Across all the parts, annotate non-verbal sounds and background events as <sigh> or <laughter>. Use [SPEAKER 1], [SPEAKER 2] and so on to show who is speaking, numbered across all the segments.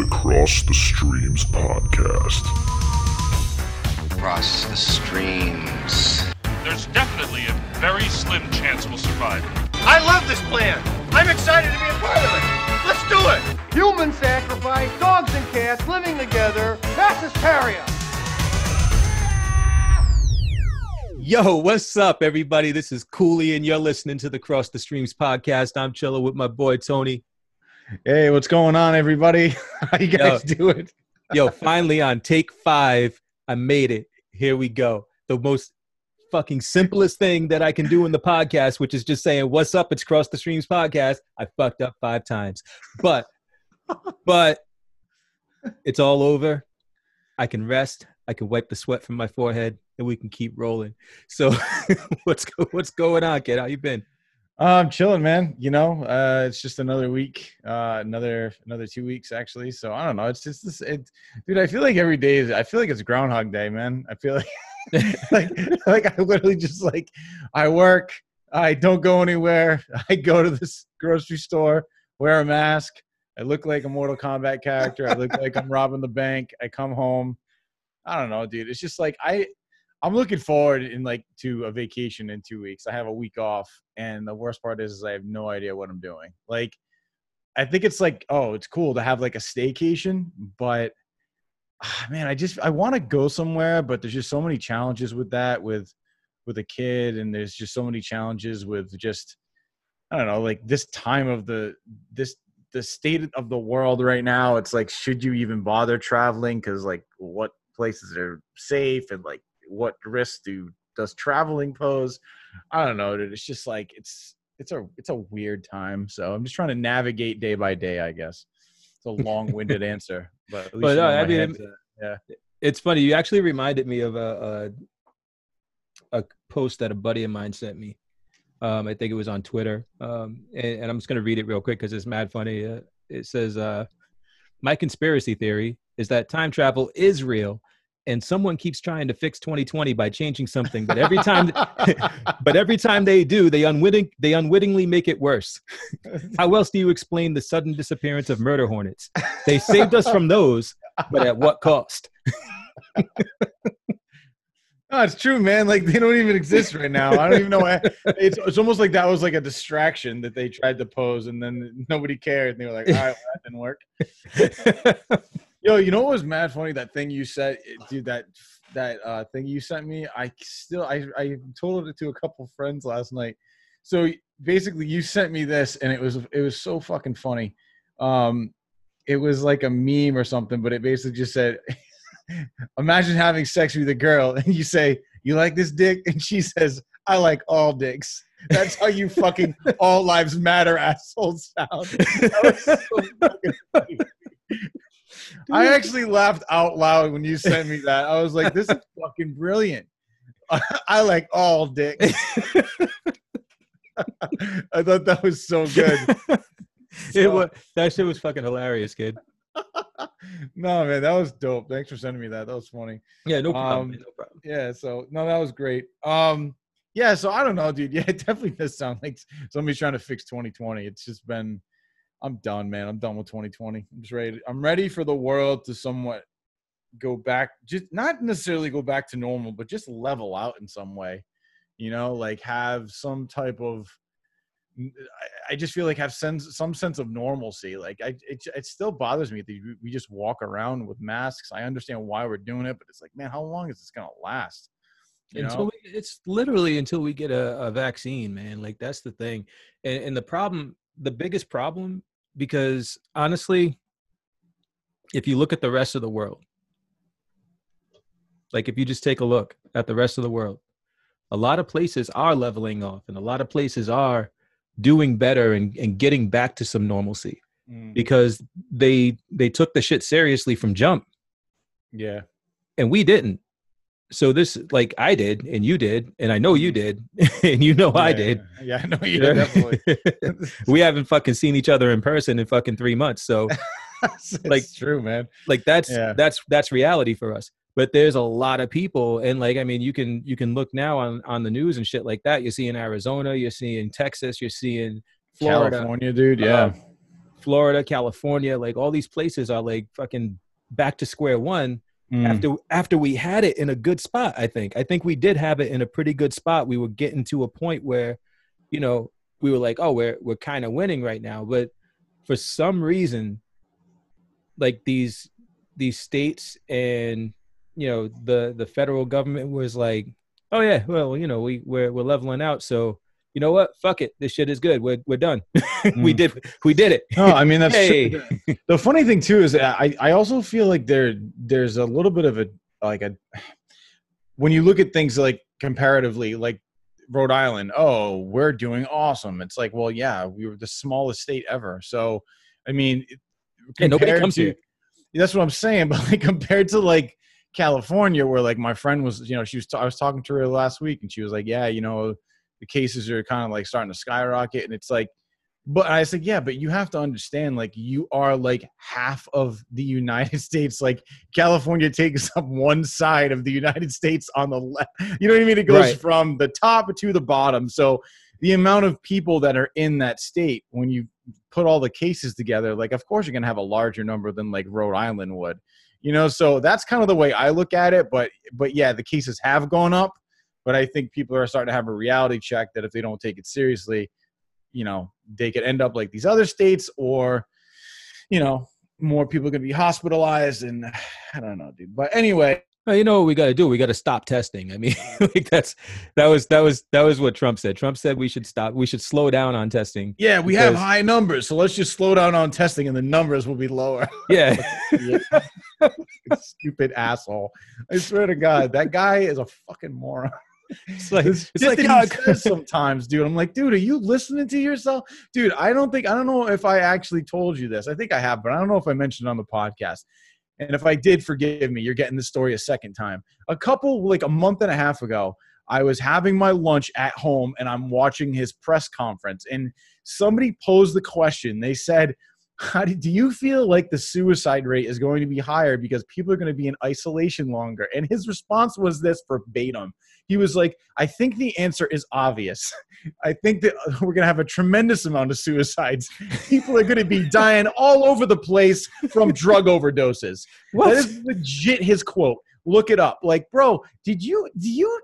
[SPEAKER 1] the Cross the Streams podcast.
[SPEAKER 2] Cross the streams.
[SPEAKER 3] There's definitely a very slim chance we'll survive.
[SPEAKER 4] I love this plan. I'm excited to be a part of it. Let's do it.
[SPEAKER 5] Human sacrifice, dogs and cats living together, mass hysteria.
[SPEAKER 6] Yo, what's up, everybody? This is Cooley, and you're listening to the Cross the Streams podcast. I'm chilling with my boy Tony.
[SPEAKER 7] Hey, what's going on, everybody? <laughs> How you guys
[SPEAKER 6] Yo.
[SPEAKER 7] doing? <laughs>
[SPEAKER 6] Yo, finally on take five, I made it. Here we go. The most fucking simplest thing that I can do in the podcast, which is just saying, "What's up?" It's Cross the Streams podcast. I fucked up five times, but <laughs> but it's all over. I can rest. I can wipe the sweat from my forehead, and we can keep rolling. So, what's what's going on, kid? How you been?
[SPEAKER 7] I'm chilling, man. You know, uh, it's just another week, uh, another another two weeks actually. So I don't know. It's just this, it, dude. I feel like every day is. I feel like it's Groundhog Day, man. I feel like, <laughs> like, like I literally just like, I work. I don't go anywhere. I go to this grocery store, wear a mask. I look like a Mortal Kombat character. I look like I'm robbing the bank. I come home. I don't know, dude. It's just like I I'm looking forward in like to a vacation in two weeks. I have a week off, and the worst part is, is I have no idea what I'm doing. Like, I think it's like, oh, it's cool to have like a staycation, but ah, man, I just I want to go somewhere, but there's just so many challenges with that with with a kid, and there's just so many challenges with just I don't know, like this time of the this the state of the world right now. It's like, should you even bother traveling? Because like, what places are safe and like what risks do does traveling pose i don't know dude it's just like it's it's a it's a weird time so i'm just trying to navigate day by day i guess it's a long-winded <laughs> answer but at least
[SPEAKER 6] But, I mean,
[SPEAKER 7] yeah
[SPEAKER 6] It's funny. You actually reminded me of a a, a post that a buddy of mine sent me. Um, I think it was on Twitter, um, and, and I'm just gonna read it real quick because it's mad funny. Uh, it says, uh, "My conspiracy theory is that time travel is real." And someone keeps trying to fix 2020 by changing something, but every time, <laughs> but every time they do, they unwitting they unwittingly make it worse. <laughs> How else do you explain the sudden disappearance of murder hornets? They saved us from those, but at what cost? <laughs>
[SPEAKER 7] no it's true man like they don't even exist right now i don't even know why it's, it's almost like that was like a distraction that they tried to pose and then nobody cared and they were like all right well, that didn't work Yo, you know what was mad funny? That thing you said, dude. That that uh, thing you sent me. I still, I, I told it to a couple friends last night. So basically, you sent me this, and it was, it was so fucking funny. Um, it was like a meme or something, but it basically just said, <laughs> "Imagine having sex with a girl, <laughs> and you say you like this dick, and she says I like all dicks." That's how you fucking <laughs> all lives matter assholes sound. That was so fucking funny. I <laughs> actually laughed out loud when you sent me that. I was like, "This is <laughs> fucking brilliant." <laughs> I like all dicks. I thought that was so good.
[SPEAKER 6] it was that shit was fucking hilarious, kid.
[SPEAKER 7] no man, that was dope. Thanks for sending me that. That was funny.
[SPEAKER 6] Yeah, no problem.
[SPEAKER 7] Um,
[SPEAKER 6] no problem.
[SPEAKER 7] Yeah, so no, that was great. Um, yeah, so I don't know, dude. Yeah, it definitely does sound like somebody's trying to fix 2020. It's just been, I'm done, man. I'm done with 2020. I'm just ready. I'm ready for the world to somewhat go back, just not necessarily go back to normal, but just level out in some way. You know, like have some type of. I- I just feel like have sense some sense of normalcy. Like I, it, it still bothers me that we- we just walk around with masks. I understand why we're doing it, but it's like, man, how long is this gonna last? You
[SPEAKER 6] until we, it's literally until we get a, a vaccine, man. Like that's the thing, and, and the problem, the biggest problem, because honestly, if you look at the rest of the world, like if you just take a look at the rest of the world, a lot of places are leveling off, and a lot of places are doing better and, and getting back to some normalcy
[SPEAKER 7] Mm,
[SPEAKER 6] because they they took the shit seriously from jump.
[SPEAKER 7] Yeah.
[SPEAKER 6] and we didn't so this like i did and you did and i know you did <laughs> and you know i
[SPEAKER 7] Yeah,
[SPEAKER 6] did
[SPEAKER 7] Yeah, I know you did definitely. <laughs>
[SPEAKER 6] we haven't fucking seen each other in person in fucking three months so <laughs>
[SPEAKER 7] it's
[SPEAKER 6] like-
[SPEAKER 7] true, man.
[SPEAKER 6] like that's
[SPEAKER 7] Yeah.
[SPEAKER 6] that's that's reality for us but there's a lot of people and like i mean you can you can look now on on the news and shit like that You see in arizona you're seeing texas you're seeing florida
[SPEAKER 7] California, dude. Yeah.
[SPEAKER 6] Um, Florida, California, like all these places are like fucking back to square one
[SPEAKER 7] Mm.
[SPEAKER 6] after after we had it in a good spot. I think I think we did have it in a pretty good spot. We were getting to a point where, you know, we were like, oh, we're we're kind of winning right now, but for some reason, like these these states and you know the the federal government was like, oh yeah, well you know we we're we're leveling out, so you know what, fuck it, this shit is good. We're we're done. <laughs> we did we did it.
[SPEAKER 7] No, I mean that's
[SPEAKER 6] Hey.
[SPEAKER 7] The funny thing too is that I I also feel like there there's a little bit of a like a when you look at things like comparatively like Rhode Island, oh, we're doing awesome. It's like, well, yeah, we were the smallest state ever. So, I mean,
[SPEAKER 6] Yeah, nobody comes
[SPEAKER 7] to-
[SPEAKER 6] here.
[SPEAKER 7] That's what I'm saying. <laughs> But like compared to like California, where like my friend was, you know, she was, I was talking to her last week, and she was like, yeah, you know, the cases are kind of like starting to skyrocket, and it's like, but I said, yeah, but you have to understand, like, you are like half of the United <laughs> States. Like, California takes up one side of the United States on the left. You know what I mean? It goes
[SPEAKER 6] Right.
[SPEAKER 7] from the top to the bottom. So, the amount of people that are in that state, when you put all the cases together, like, of course, you're going to have a larger number than like Rhode Island would. You know, so that's kind of the way I look at it. But, but yeah, the cases have gone up. But I think people are starting to have a reality check that if they don't take it seriously, you know they could end up like these other states or you know more people to be hospitalized and <sighs> i don't know dude but anyway
[SPEAKER 6] Well, you know what we got to do? We got to stop testing. I mean, <laughs> like that's that was that was that was what Trump said. Trump said we should stop. We should slow down on testing.
[SPEAKER 7] yeah we have high numbers so let's just slow down on testing and the numbers will be lower <laughs>
[SPEAKER 6] Yeah, <laughs>
[SPEAKER 7] stupid asshole i swear to god that guy is a fucking moron
[SPEAKER 6] it's like
[SPEAKER 7] It's
[SPEAKER 6] it's
[SPEAKER 7] like
[SPEAKER 6] God,
[SPEAKER 7] says sometimes, dude. I'm like, dude, are you listening to yourself, dude? I don't think I don't know if I actually told you this. I think I have, but I don't know if I mentioned it on the podcast. And if I did, forgive me. You're getting the story a second time. A couple, like a month and a half ago, I was having my lunch at home and I'm watching his press conference. And somebody posed the question. They said, How do, do you feel like the suicide rate is going to be higher because people are going to be in isolation longer? And his response was this verbatim he was like, I think the answer is obvious. <laughs> I think that uh, we're going to have a tremendous amount of suicides. People are going to be <laughs> dying all over the place from drug overdoses.
[SPEAKER 6] What?
[SPEAKER 7] That is legit his quote. Look it up. Like, bro, did you, do you,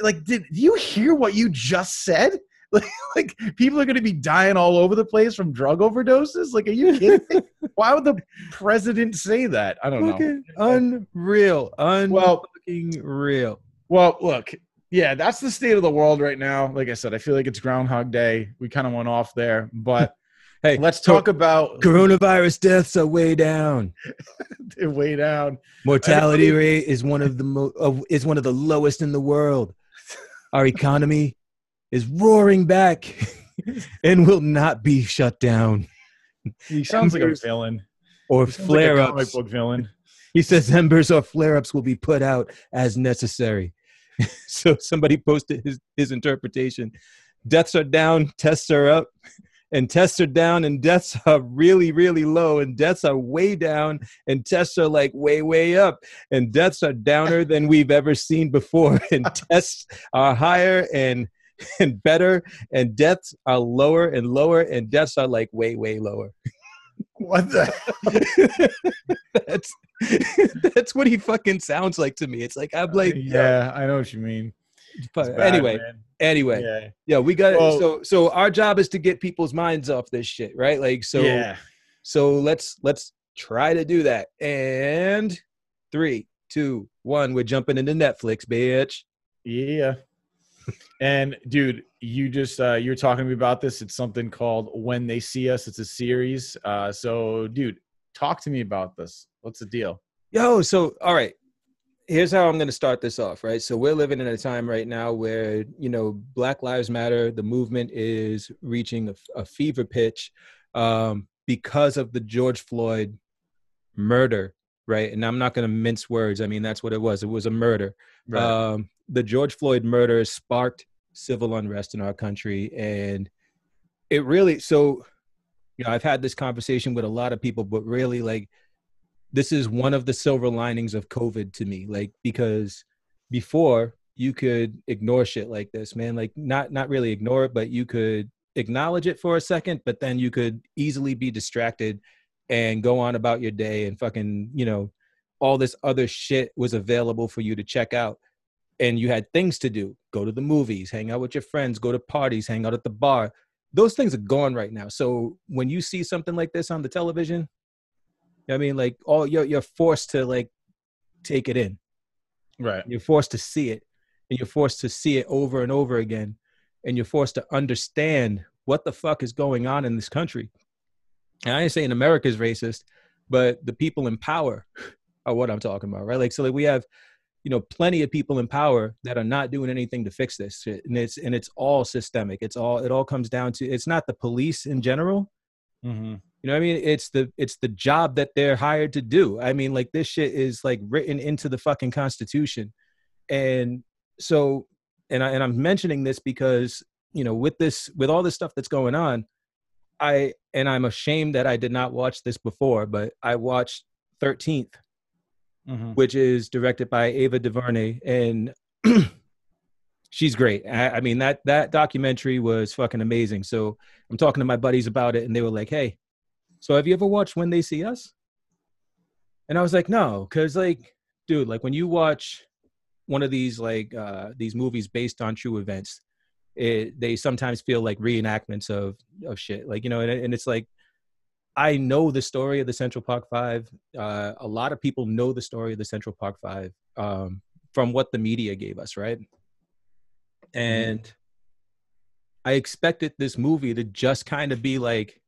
[SPEAKER 7] like, did do you hear what you just said? <laughs> Like, like people are going to be dying all over the place from drug overdoses? Like, are you kidding? Why would the president say that? I don't know.
[SPEAKER 6] fucking unreal,
[SPEAKER 7] Well,
[SPEAKER 6] real.
[SPEAKER 7] Well, look, yeah, that's the state of the world right now. Like I said, I feel like it's Groundhog Day. We kind of went off there, but <laughs>
[SPEAKER 6] Hey,
[SPEAKER 7] let's
[SPEAKER 6] so
[SPEAKER 7] talk about
[SPEAKER 6] coronavirus deaths are way down. <laughs>
[SPEAKER 7] They're way down.
[SPEAKER 6] Mortality <laughs> rate is one of the mo- of, is one of the lowest in the world. Our economy is roaring back and will not be shut down
[SPEAKER 7] He sounds like a villain.
[SPEAKER 6] or
[SPEAKER 7] He sounds like a
[SPEAKER 6] flare
[SPEAKER 7] comic
[SPEAKER 6] ups.
[SPEAKER 7] book villain.
[SPEAKER 6] He says embers or flare ups will be put out as necessary. <laughs> so somebody posted his, his interpretation. Deaths are down, tests are up, and tests are down, and deaths are really, really low, and deaths are way down, and tests are like way, way up, and deaths are downer than we've ever seen before, <laughs> and tests are higher and and better, and deaths are lower and lower, and deaths are like way, way lower. <laughs>
[SPEAKER 7] What the? <laughs>
[SPEAKER 6] that's <laughs> that's what he fucking sounds like to me. It's like I'm like, uh,
[SPEAKER 7] yeah, I know what you mean.
[SPEAKER 6] but
[SPEAKER 7] bad,
[SPEAKER 6] anyway,
[SPEAKER 7] man.
[SPEAKER 6] anyway, yeah.
[SPEAKER 7] yeah,
[SPEAKER 6] we got
[SPEAKER 7] Well-
[SPEAKER 6] so so our job is to get people's minds off this shit, right? Like so
[SPEAKER 7] yeah.
[SPEAKER 6] so let's let's try to do that. And three, two, one, we're jumping into Netflix, bitch.
[SPEAKER 7] Yeah. And dude, you just uh you're talking to me about this. It's something called When They See Us. It's a series. Uh so dude, talk to me about this. What's the deal?
[SPEAKER 6] Yo, so all right. Here's how I'm going to start this off, right? So we're living in a time right now where, you know, Black Lives Matter, the movement is reaching a, a fever pitch um, because of the George Floyd murder, right? And I'm not going to mince words. I mean, that's what it was. It was a murder. Um, the George Floyd murder sparked civil unrest in our country, and it really. So, you know, I've had this conversation with a lot of people, but really, like, this is one of the silver linings of COVID to me, like because before you could ignore shit like this, man. Like, not not really ignore it, but you could acknowledge it for a second, but then you could easily be distracted and go on about your day and fucking, you know, all this other shit was available for you to check out. And you had things to do go to the movies, hang out with your friends, go to parties, hang out at the bar. Those things are gone right now. So when you see something like this on the television, I mean, like all you're you're forced to like take it in.
[SPEAKER 7] Right.
[SPEAKER 6] You're forced to see it, and you're forced to see it over and over again, and you're forced to understand what the fuck is going on in this country. And I ain't saying America's racist, but the people in power are what I'm talking about, right? Like, so like we have, you know, plenty of people in power that are not doing anything to fix this shit, and it's and it's all systemic. It's all it all comes down to it's not the police in general.
[SPEAKER 7] Mm-hmm.
[SPEAKER 6] You know what I mean? It's the it's the job that they're hired to do. I mean, like this shit is like written into the fucking constitution. And so and I and I'm mentioning this because, you know, with this with all this stuff that's going on, I and I'm ashamed that I did not watch this before, but I watched 13th,
[SPEAKER 7] Mm-hmm.
[SPEAKER 6] which is directed by Ava DuVernay and <clears throat> she's great. I, I mean that that documentary was fucking amazing. So I'm talking to my buddies about it and they were like, "Hey, so have you ever watched When They See Us?" And I was like, "No, cuz like dude, like when you watch one of these like uh these movies based on true events, it they sometimes feel like reenactments of of shit. Like, you know, and, and it's like I know the story of the Central Park Five. Uh, a lot of people know the story of the Central Park Five um, from what the media gave us, right? And I expected this movie to just kind of be like,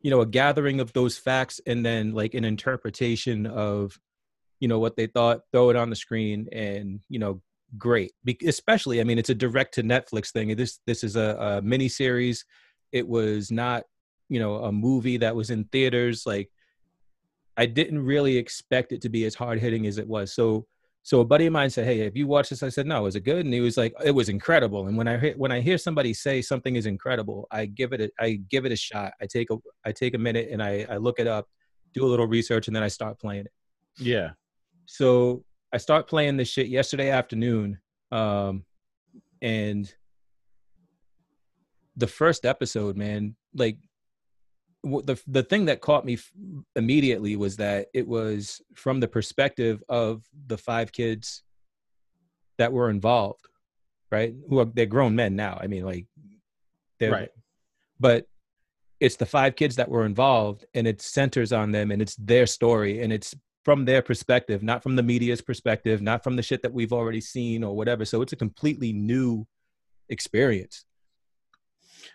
[SPEAKER 6] you know, a gathering of those facts and then like an interpretation of, you know, what they thought, throw it on the screen and, you know, great. Be- especially, I mean, it's a direct to Netflix thing. This this is a, a mini series. It was not you know a movie that was in theaters like i didn't really expect it to be as hard hitting as it was. So so a buddy of mine said hey have you watched this? I said no is it good? And he was like it was incredible. And when i hear when i hear somebody say something is incredible i give it a, i give it a shot. I take a i take a minute and i i look it up do a little research and then i start playing it.
[SPEAKER 7] Yeah.
[SPEAKER 6] so I start playing this shit yesterday afternoon, um, and the first episode, man, like the the thing that caught me f- immediately was that it was from the perspective of the five kids that were involved, right? Who are they're grown men now. I mean, like they're
[SPEAKER 7] Right.
[SPEAKER 6] but it's the five kids that were involved and it centers on them and it's their story and it's from their perspective not from the media's perspective not from the shit that we've already seen or whatever so it's a completely new experience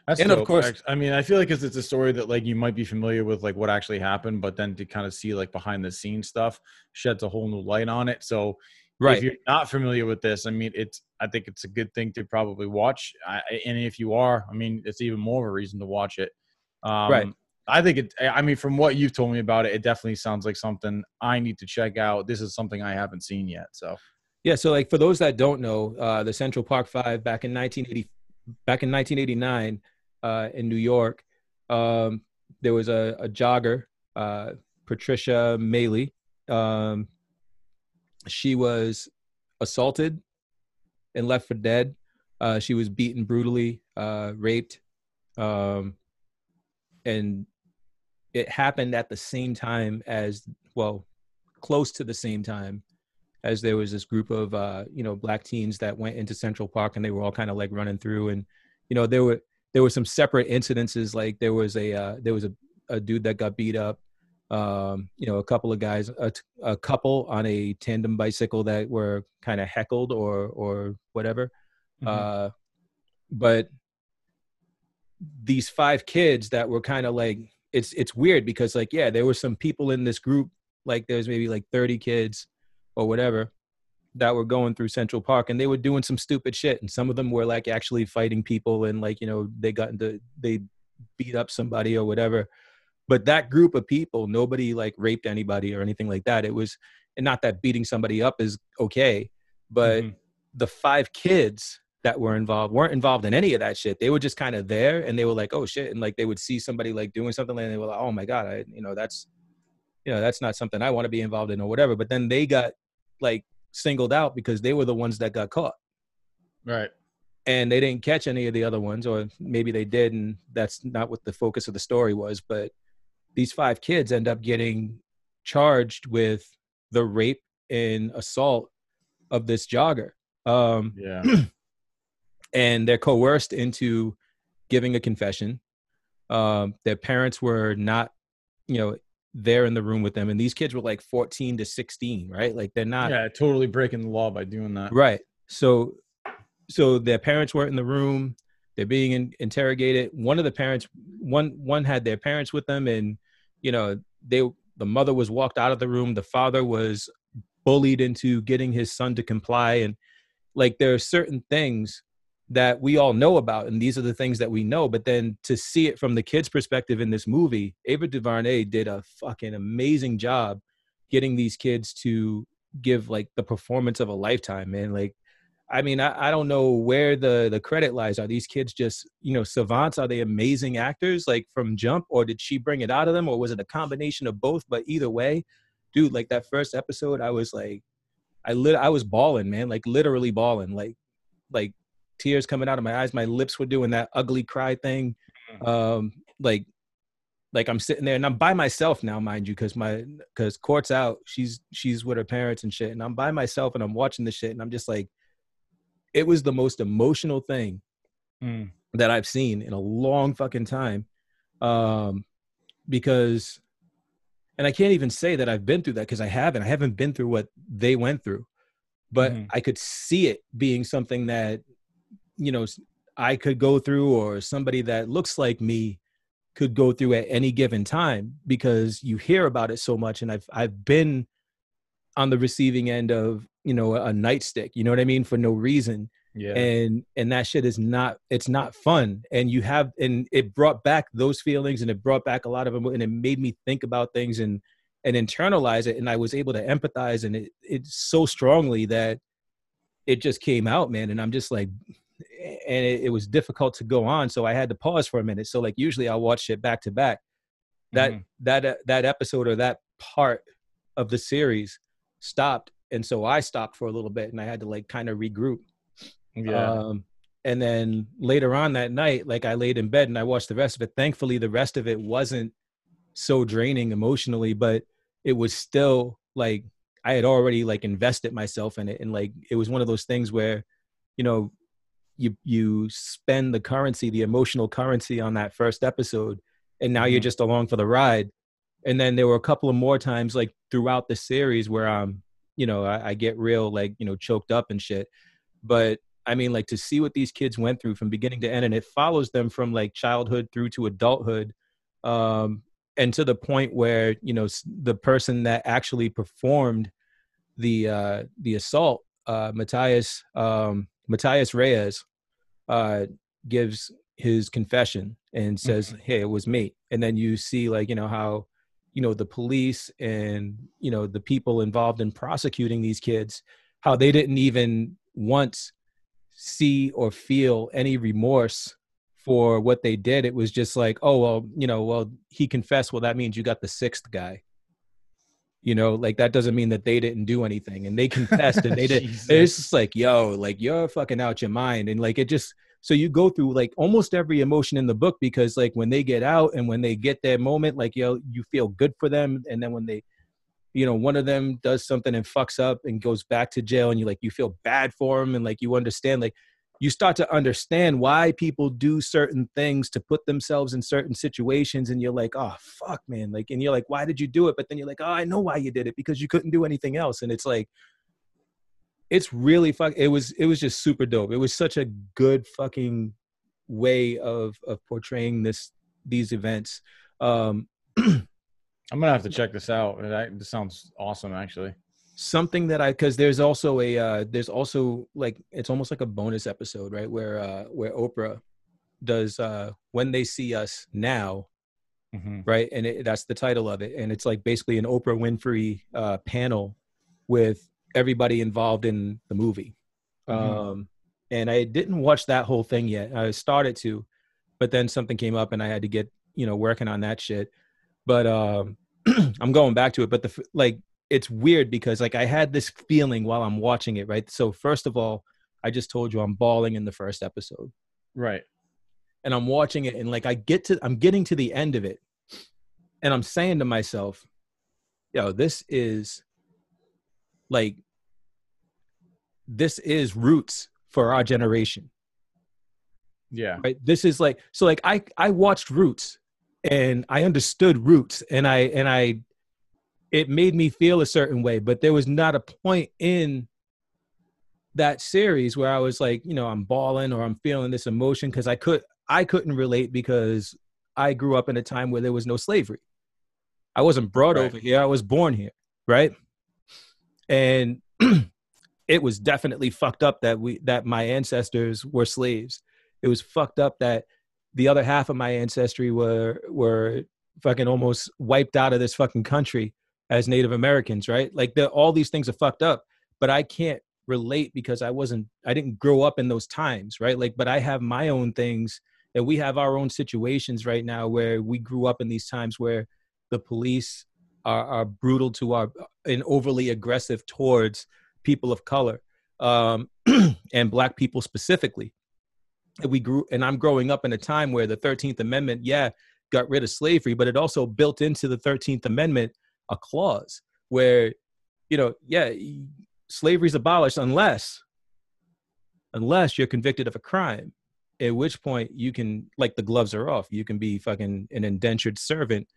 [SPEAKER 7] That's
[SPEAKER 6] And of course-
[SPEAKER 7] I mean, I feel like it's, it's a story that like you might be familiar with, like what actually happened, but then to kind of see like behind the scenes stuff sheds a whole new light on it. So
[SPEAKER 6] right
[SPEAKER 7] if you're not familiar with this, I mean, it's I think it's a good thing to probably watch. I, and if you are, I mean, it's even more of a reason to watch it. Um,
[SPEAKER 6] Right.
[SPEAKER 7] I think it. I mean, from what you've told me about it, it definitely sounds like something I need to check out. This is something I haven't seen yet. So
[SPEAKER 6] Yeah, so like for those that don't know, uh, the Central Park Five back in 1980, back in 1989, uh, in New York, um, there was a, a jogger, uh, Patricia Meili. Um, she was assaulted and left for dead. Uh, she was beaten brutally, uh, raped, um, and it happened at the same time as well, close to the same time as there was this group of uh, you know black teens that went into Central Park and they were all kind of like running through and you know there were there were some separate incidences like there was a uh, there was a, a dude that got beat up um, you know a couple of guys a, t- a couple on a tandem bicycle that were kind of heckled or or whatever
[SPEAKER 7] Mhm.
[SPEAKER 6] uh, but these five kids that were kind of like it's it's weird because like yeah there were some people in this group like there's maybe like 30 kids or whatever that were going through Central Park and they were doing some stupid shit and some of them were like actually fighting people and like you know they got into they beat up somebody or whatever. But that group of people nobody like raped anybody or anything like that. It was and not that beating somebody up is okay but
[SPEAKER 7] Mhm.
[SPEAKER 6] the five kids that were involved weren't involved in any of that shit. They were just kind of there and they were like oh shit and like they would see somebody like doing something and they were like oh my god I, you know that's you know that's not something i want to be involved in or whatever. But then they got like singled out because they were the ones that got caught
[SPEAKER 7] right.
[SPEAKER 6] and they didn't catch any of the other ones, or maybe they did, and that's not what the focus of the story was. But these five kids end up getting charged with the rape and assault of this jogger. Um,
[SPEAKER 7] Yeah. <clears throat>
[SPEAKER 6] and they're coerced into giving a confession. Um, their parents were not, you know, there in the room with them, and these kids were like 14 to 16, right? Like they're not
[SPEAKER 7] yeah, totally breaking the law by doing that.
[SPEAKER 6] right. So, so their parents weren't in the room. They're being in, interrogated. One of the parents, one one had their parents with them, and you know, they the mother was walked out of the room. The father was bullied into getting his son to comply, and like there are certain things that we all know about and these are the things that we know but then to see it from the kids perspective in this movie ava duvernay did a fucking amazing job getting these kids to give like the performance of a lifetime man. Like i mean i, I don't know where the the credit lies. Are these kids just you know savants? Are they amazing actors like from jump or did she bring it out of them or was it a combination of both? But either way dude like that first episode i was like i lit i was bawling man like literally bawling like like tears coming out of my eyes my lips were doing that ugly cry thing. Um like like i'm sitting there and i'm by myself now mind you because my because court's out. She's she's with her parents and shit and i'm by myself and i'm watching this shit and i'm just like it was the most emotional thing
[SPEAKER 7] Mm.
[SPEAKER 6] that i've seen in a long fucking time. Um because and i can't even say that i've been through that because i haven't. I haven't been through what they went through. But
[SPEAKER 7] Mhm.
[SPEAKER 6] i could see it being something that you know I could go through or somebody that looks like me could go through at any given time because you hear about it so much and i've i've been on the receiving end of you know a nightstick you know what i mean for no reason.
[SPEAKER 7] Yeah.
[SPEAKER 6] and and that shit is not it's not fun. And you have and it brought back those feelings and it brought back a lot of them and it made me think about things and and internalize it. And i was able to empathize and it it so strongly that it just came out man. And i'm just like and it, it was difficult to go on so i had to pause for a minute so like usually i'll watch it back to back that
[SPEAKER 7] Mhm.
[SPEAKER 6] that uh, that episode or that part of the series stopped and so i stopped for a little bit and i had to like kind of regroup
[SPEAKER 7] yeah.
[SPEAKER 6] um, and then later on that night, like I laid in bed and I watched the rest of it. Thankfully, the rest of it wasn't so draining emotionally, but it was still like I had already like invested myself in it. And like it was one of those things where, you know, you you spend the currency, the emotional currency on that first episode, and now you're
[SPEAKER 7] Mhm.
[SPEAKER 6] just along for the ride. And then there were a couple of more times like throughout the series where um, you know, I, I get real like, you know, choked up and shit. But I mean, like to see what these kids went through from beginning to end, and it follows them from like childhood through to adulthood, um, and to the point where you know the person that actually performed the uh, the assault, uh, Matias um, Matias Reyes, uh, gives his confession and says, "Hey, it was me." And then you see like you know how you know the police and you know the people involved in prosecuting these kids, how they didn't even once see or feel any remorse for what they did. It was just like, oh well, you know, well he confessed. Well, that means you got the sixth guy. You know, like that doesn't mean that they didn't do anything, and they confessed and they <laughs> did. It's just like, yo, like you're fucking out your mind, and like it just. So you go through like almost every emotion in the book because like when they get out and when they get their moment, like yo, you feel good for them, and then when they you know one of them does something and fucks up and goes back to jail and you like you feel bad for them and like you understand like you start to understand why people do certain things to put themselves in certain situations and you're like oh fuck man. Like and you're like why did you do it? But then you're like oh i know why you did it because you couldn't do anything else. And it's like it's really fuck it was it was just super dope. It was such a good fucking way of of portraying this these events. Um <clears throat>
[SPEAKER 7] I'm gonna have to check this out. That sounds awesome, actually.
[SPEAKER 6] Something that I because there's also a uh, there's also like it's almost like a bonus episode right where uh, where Oprah does uh, when they see us now
[SPEAKER 7] hmm
[SPEAKER 6] right and it, that's the title of it and it's like basically an Oprah Winfrey uh, panel with everybody involved in the movie.
[SPEAKER 7] Mhm.
[SPEAKER 6] um, and I didn't watch that whole thing yet. I started to but then something came up and I had to get you know working on that shit. But um <clears throat> I'm going back to it but the like it's weird because like I had this feeling while I'm watching it, right? So first of all, I just told you I'm bawling in the first episode.
[SPEAKER 7] Right.
[SPEAKER 6] And I'm watching it and like I get to I'm getting to the end of it. And I'm saying to myself, yo, this is like this is roots for our generation.
[SPEAKER 7] Yeah.
[SPEAKER 6] Right? This is like so like I I watched Roots and I understood Roots and I and I it made me feel a certain way, but there was not a point in that series where I was like, you know, I'm bawling or I'm feeling this emotion because I could I couldn't relate because I grew up in a time where there was no slavery. I wasn't brought
[SPEAKER 7] Right.
[SPEAKER 6] over here. I was born here, right? And <clears throat> it was definitely fucked up that we that my ancestors were slaves. It was fucked up that the other half of my ancestry were were fucking almost wiped out of this fucking country as Native Americans, right? Like the, all these things are fucked up, but I can't relate because I wasn't I didn't grow up in those times, right? Like but I have my own things and we have our own situations right now where we grew up in these times where the police are, are brutal to our and overly aggressive towards people of color um, <clears throat> and black people specifically. And we grew and I'm growing up in a time where the 13th Amendment, yeah, got rid of slavery, but it also built into the 13th Amendment a clause where, you know, yeah, slavery's abolished unless unless you're convicted of a crime at which point you can like the gloves are off. You can be fucking an indentured servant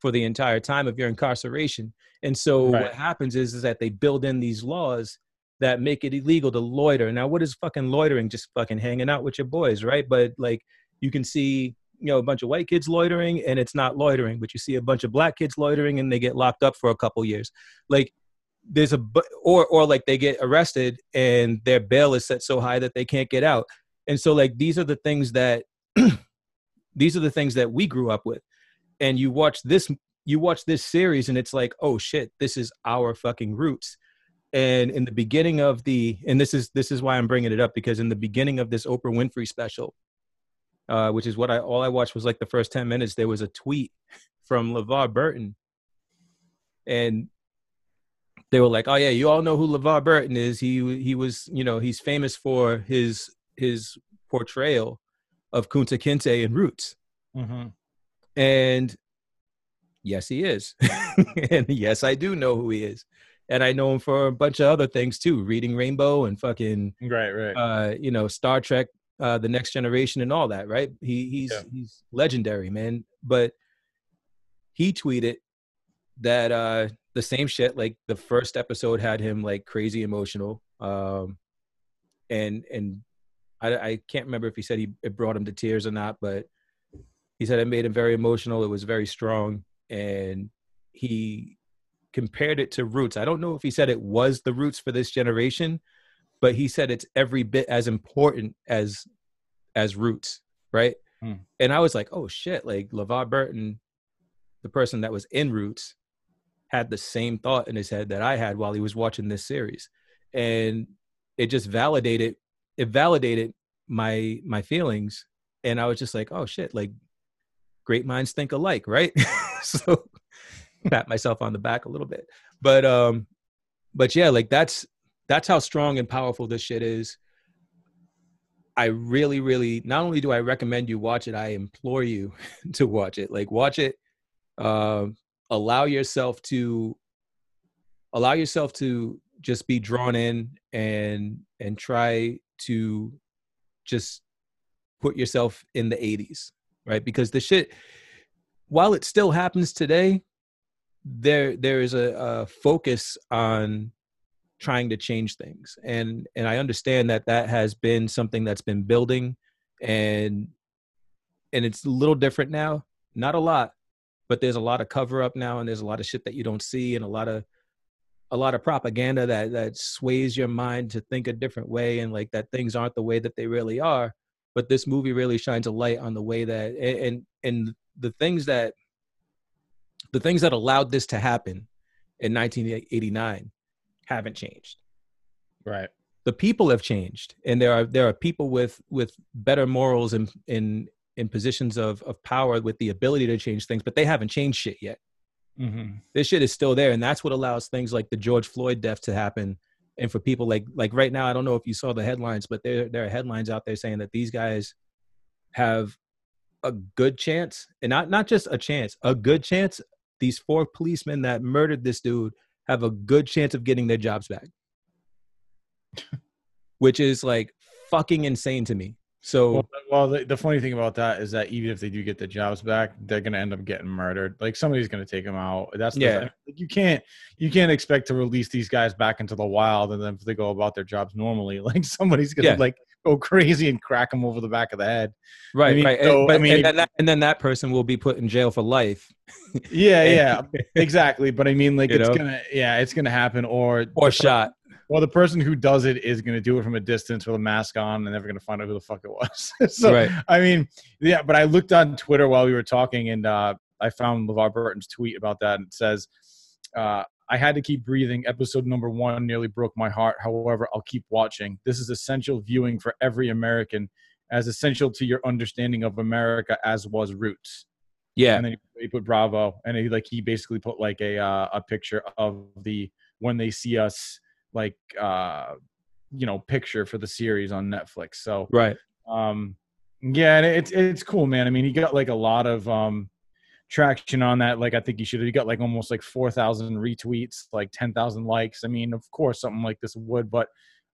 [SPEAKER 6] for the entire time of your incarceration. And so
[SPEAKER 7] Right.
[SPEAKER 6] what happens is, is that they build in these laws that make it illegal to loiter. Now what is fucking loitering? Just fucking hanging out with your boys right? But like you can see you know a bunch of white kids loitering and it's not loitering but you see a bunch of black kids loitering and they get locked up for a couple years. Like there's a or or like they get arrested and their bail is set so high that they can't get out. And so like these are the things that <clears throat> these are the things that we grew up with. And you watch this you watch this series and it's like oh shit this is our fucking roots. And in the beginning of the and this is this is why i'm bringing it up because in the beginning of this oprah winfrey special uh, which is what i all i watched was like the first 10 minutes there was a tweet from levar burton and they were like oh yeah you all know who levar burton is he he was you know he's famous for his his portrayal of kunta kinte in roots
[SPEAKER 7] Mm-hmm.
[SPEAKER 6] and yes, he is. <laughs> and yes, I do know who he is. And I know him for a bunch of other things too, reading Rainbow and fucking
[SPEAKER 7] Right. Right.
[SPEAKER 6] uh, you know, Star Trek, uh, the next generation and all that, right? He he's
[SPEAKER 7] Yeah.
[SPEAKER 6] he's legendary, man. But he tweeted that uh the same shit, like the first episode had him like crazy emotional. Um and and I, I can't remember if he said he it brought him to tears or not, but he said it made him very emotional. It was very strong, and he compared it to Roots. I don't know if he said it was the Roots for this generation, but he said it's every bit as important as as Roots, right?
[SPEAKER 7] Hmm.
[SPEAKER 6] And I was like, oh shit! Like LeVar Burton, the person that was in Roots, had the same thought in his head that I had while he was watching this series, and it just validated it validated my my feelings and i was just like oh shit like great minds think alike right <laughs> so pat myself on the back a little bit but um but yeah like that's that's how strong and powerful this shit is. I really really not only do i recommend you watch it i implore you <laughs> to watch it. Like watch it um allow yourself to allow yourself to just be drawn in and and try to just put yourself in the 80s right? Because the shit while it still happens today there there is a, a focus on trying to change things. And and i understand that that has been something that's been building and and it's a little different now. Not a lot but there's a lot of cover up now and there's a lot of shit that you don't see and a lot of a lot of propaganda that that sways your mind to think a different way and like that things aren't the way that they really are. But this movie really shines a light on the way that and and the things that the things that allowed this to happen in 1989 haven't changed
[SPEAKER 7] right.
[SPEAKER 6] the people have changed and there are there are people with with better morals and in in positions of of power with the ability to change things but they haven't changed shit yet
[SPEAKER 7] Mm-hmm.
[SPEAKER 6] this shit is still there and that's what allows things like the george floyd death to happen and for people like like right now, I don't know if you saw the headlines, but there there are headlines out there saying that these guys have a good chance, and not not just a chance, a good chance. These four policemen that murdered this dude have a good chance of getting their jobs back, <laughs> which is like fucking insane to me. So
[SPEAKER 7] Well, well the, the funny thing about that is that even if they do get the jobs back, they're gonna end up getting murdered. Like somebody's gonna take them out. That's the
[SPEAKER 6] Yeah.
[SPEAKER 7] Like, you can't you can't expect to release these guys back into the wild and then if they go about their jobs normally, <laughs> like somebody's gonna
[SPEAKER 6] Yeah.
[SPEAKER 7] like go <laughs> crazy and crack them over the back of the head.
[SPEAKER 6] right,
[SPEAKER 7] mean,
[SPEAKER 6] right, and-
[SPEAKER 7] so, I mean,
[SPEAKER 6] and, then that, and then that person will be put in jail for life,
[SPEAKER 7] Yeah, yeah, <laughs> exactly. But I mean, like
[SPEAKER 6] You
[SPEAKER 7] it's
[SPEAKER 6] know?
[SPEAKER 7] gonna yeah, it's gonna happen. Or
[SPEAKER 6] or shot.
[SPEAKER 7] Well, the person who does it is going to do it from a distance with a mask on, and never going to find out who the fuck it was. <laughs> so,
[SPEAKER 6] Right.
[SPEAKER 7] I mean, yeah. But I looked on Twitter while we were talking, and uh, I found LeVar Burton's tweet about that, and it says, uh, "I had to keep breathing. Episode number one nearly broke my heart. However, I'll keep watching. This is essential viewing for every American, as essential to your understanding of America as was Roots."
[SPEAKER 6] Yeah,
[SPEAKER 7] and then he, put bravo and he like he basically put like a uh, a picture of the when they see us like uh you know picture for the series on netflix so
[SPEAKER 6] right.
[SPEAKER 7] um yeah and it's it's cool man i mean he got like a lot of um traction on that like i think you should have got like almost like 4000 retweets like 10000 likes. I mean of course something like this would but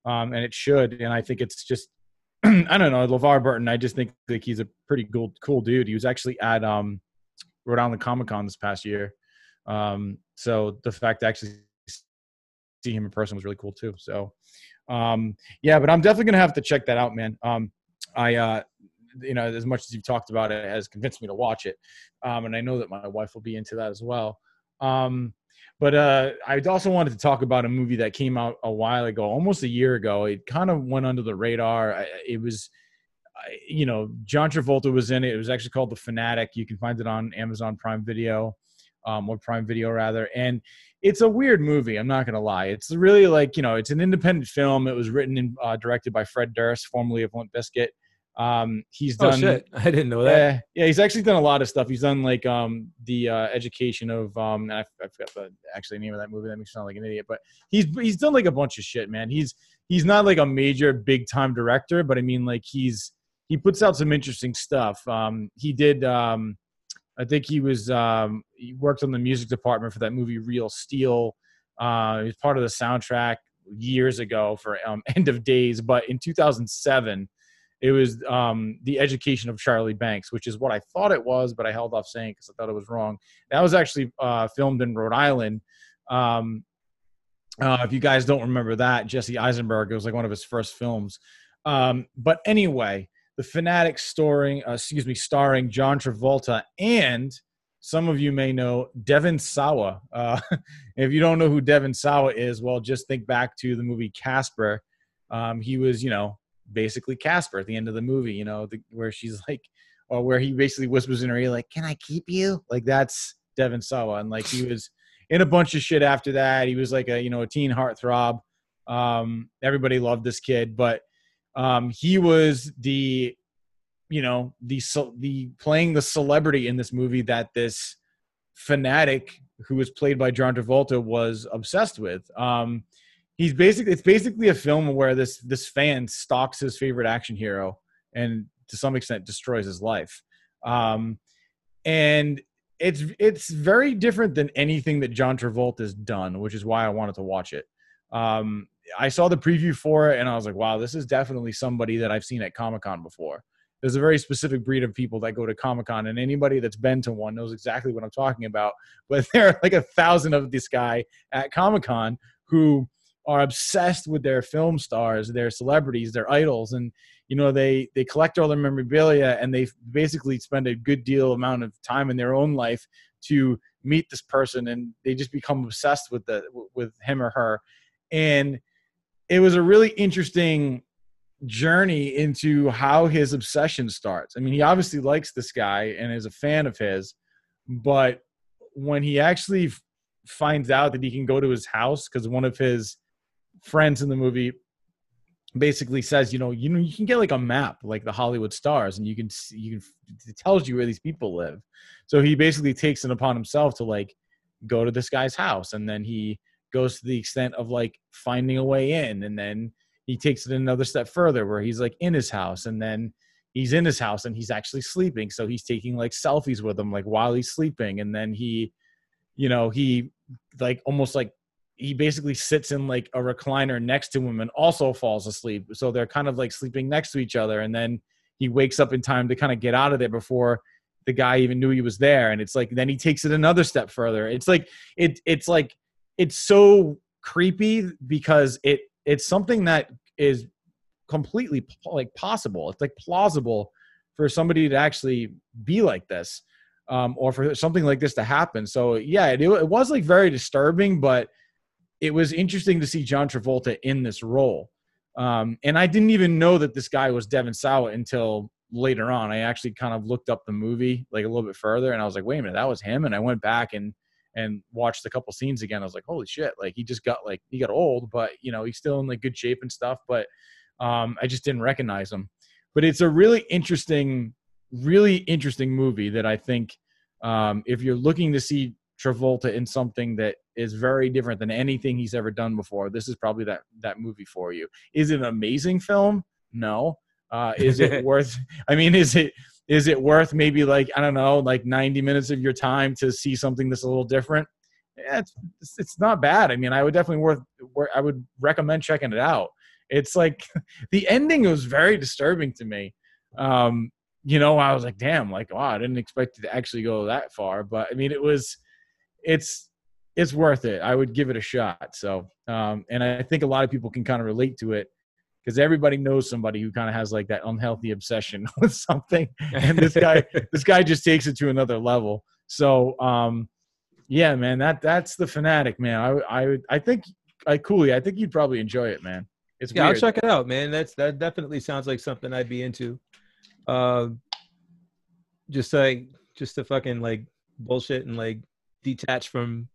[SPEAKER 7] um and it should and i think it's just <clears throat> i don't know levar burton i just think like he's a pretty cool cool dude. He was actually at um rhode island comic-con this past year. Um so the fact to actually see him in person was really cool too so um yeah but i'm definitely gonna have to check that out man. Um i uh you know as much as you've talked about it, has convinced me to watch it. Um and i know that my wife will be into that as well. Um but uh i also wanted to talk about a movie that came out a while ago almost a year ago. It kind of went under the radar. It was you know john travolta was in it. It was actually called the fanatic. You can find it on amazon prime video um, or prime video rather. And it's a weird movie i'm not gonna lie. It's really like you know it's an independent film. It was written and uh, directed by fred durst formerly of limp Bizkit. Um, he's
[SPEAKER 6] Oh
[SPEAKER 7] done
[SPEAKER 6] shit! <laughs> I didn't know that.
[SPEAKER 7] yeah, yeah, he's actually done a lot of stuff. He's done like um the uh, education of um I, I forgot the actually name of that movie. That makes me sound like an idiot, but he's he's done like a bunch of shit, man. He's he's not like a major big time director, but I mean like he's he puts out some interesting stuff. Um, he did um I think he was um he worked on the music department for that movie Real Steel. Uh, he was part of the soundtrack years ago for um, <laughs> End of Days, but in 2007 it was um, the education of Charlie Banks, which is what I thought it was, but I held off saying because I thought it was wrong. That was actually uh, filmed in Rhode Island. Um, uh, if you guys don't remember that, Jesse Eisenberg, it was like one of his first films. Um, but anyway, the Fanatic starring, uh, excuse me, starring John Travolta and some of you may know Devon Sawa. Uh, <laughs> if you don't know who Devon Sawa is, well, just think back to the movie Casper. Um, he was, you know, basically Casper at the end of the movie, you know, the, where she's like, or where he basically whispers in her ear, like, "Can I keep you?" Like that's Devon Sawa, and like he was in a bunch of shit after that. He was like a you know a teen heartthrob. Um, everybody loved this kid, but um, he was the you know the the playing the celebrity in this movie that this fanatic who was played by John Travolta was obsessed with. Um, he's basically it's basically a film where this this fan stalks his favorite action hero and to some extent destroys his life. Um, and it's it's very different than anything that John Travolta's done, which is why I wanted to watch it. Um, I saw the preview for it and I was like, wow, this is definitely somebody that I've seen at Comic Con before. There's a very specific breed of people that go to Comic Con, and anybody that's been to one knows exactly what I'm talking about. But <laughs> there are like a thousand of this guy at Comic Con who are obsessed with their film stars, their celebrities, their idols, and you know they they collect all their memorabilia and they basically spend a good deal amount of time in their own life to meet this person, and they just become obsessed with the with him or her, and it was a really interesting journey into how his obsession starts. I mean, he obviously likes this guy and is a fan of his, but when he actually finds out that he can go to his house because one of his friends in the movie basically says, you know, you know, you can get like a map, like the Hollywood stars, and you can see, you can it tells you where these people live. So he basically takes it upon himself to like go to this guy's house, and then he goes to the extent of like finding a way in and then he takes it another step further where he's like in his house and then he's in his house and he's actually sleeping so he's taking like selfies with him like while he's sleeping and then he you know he like almost like he basically sits in like a recliner next to him and also falls asleep. So they're kind of like sleeping next to each other and then he wakes up in time to kind of get out of there before the guy even knew he was there and it's like then he takes it another step further. It's like it it's like it's so creepy because it it's something that is completely like possible. It's like plausible for somebody to actually be like this um, or for something like this to happen. So yeah it, it was like very disturbing but it was interesting to see john travolta in this role. Um, and i didn't even know that this guy was Devon sawa until later on. I actually kind of looked up the movie like a little bit further and i was like wait a minute that was him? And i went back and and watched a couple scenes again. I was like holy shit like he just got like he got old but you know he's still in like good shape and stuff but um i just didn't recognize him. But it's a really interesting really interesting movie that i think um if you're looking to see travolta in something that is very different than anything he's ever done before this is probably that that movie for you is it an amazing film no uh, is it <laughs> worth? I mean, is it is it worth maybe like I don't know, like ninety minutes of your time to see something that's a little different? Yeah, it's it's not bad. I mean, I would definitely worth. I would recommend checking it out. It's like <laughs> the ending was very disturbing to me. Um, you know, I was like, damn, like wow, I didn't expect it to actually go that far. But I mean, it was, it's it's worth it. I would give it a shot. So, um, and I think a lot of people can kind of relate to it because everybody knows somebody who kind of has like that unhealthy obsession <laughs> with something and this guy <laughs> this guy just takes it to another level so um yeah man that that's the fanatic man i i i think i coolly i think you'd probably enjoy it man it's
[SPEAKER 6] yeah,
[SPEAKER 7] weird.
[SPEAKER 6] I'll check it out, man. That's that definitely sounds like something I'd be into. Uh, just like just to fucking like bullshit and like detach from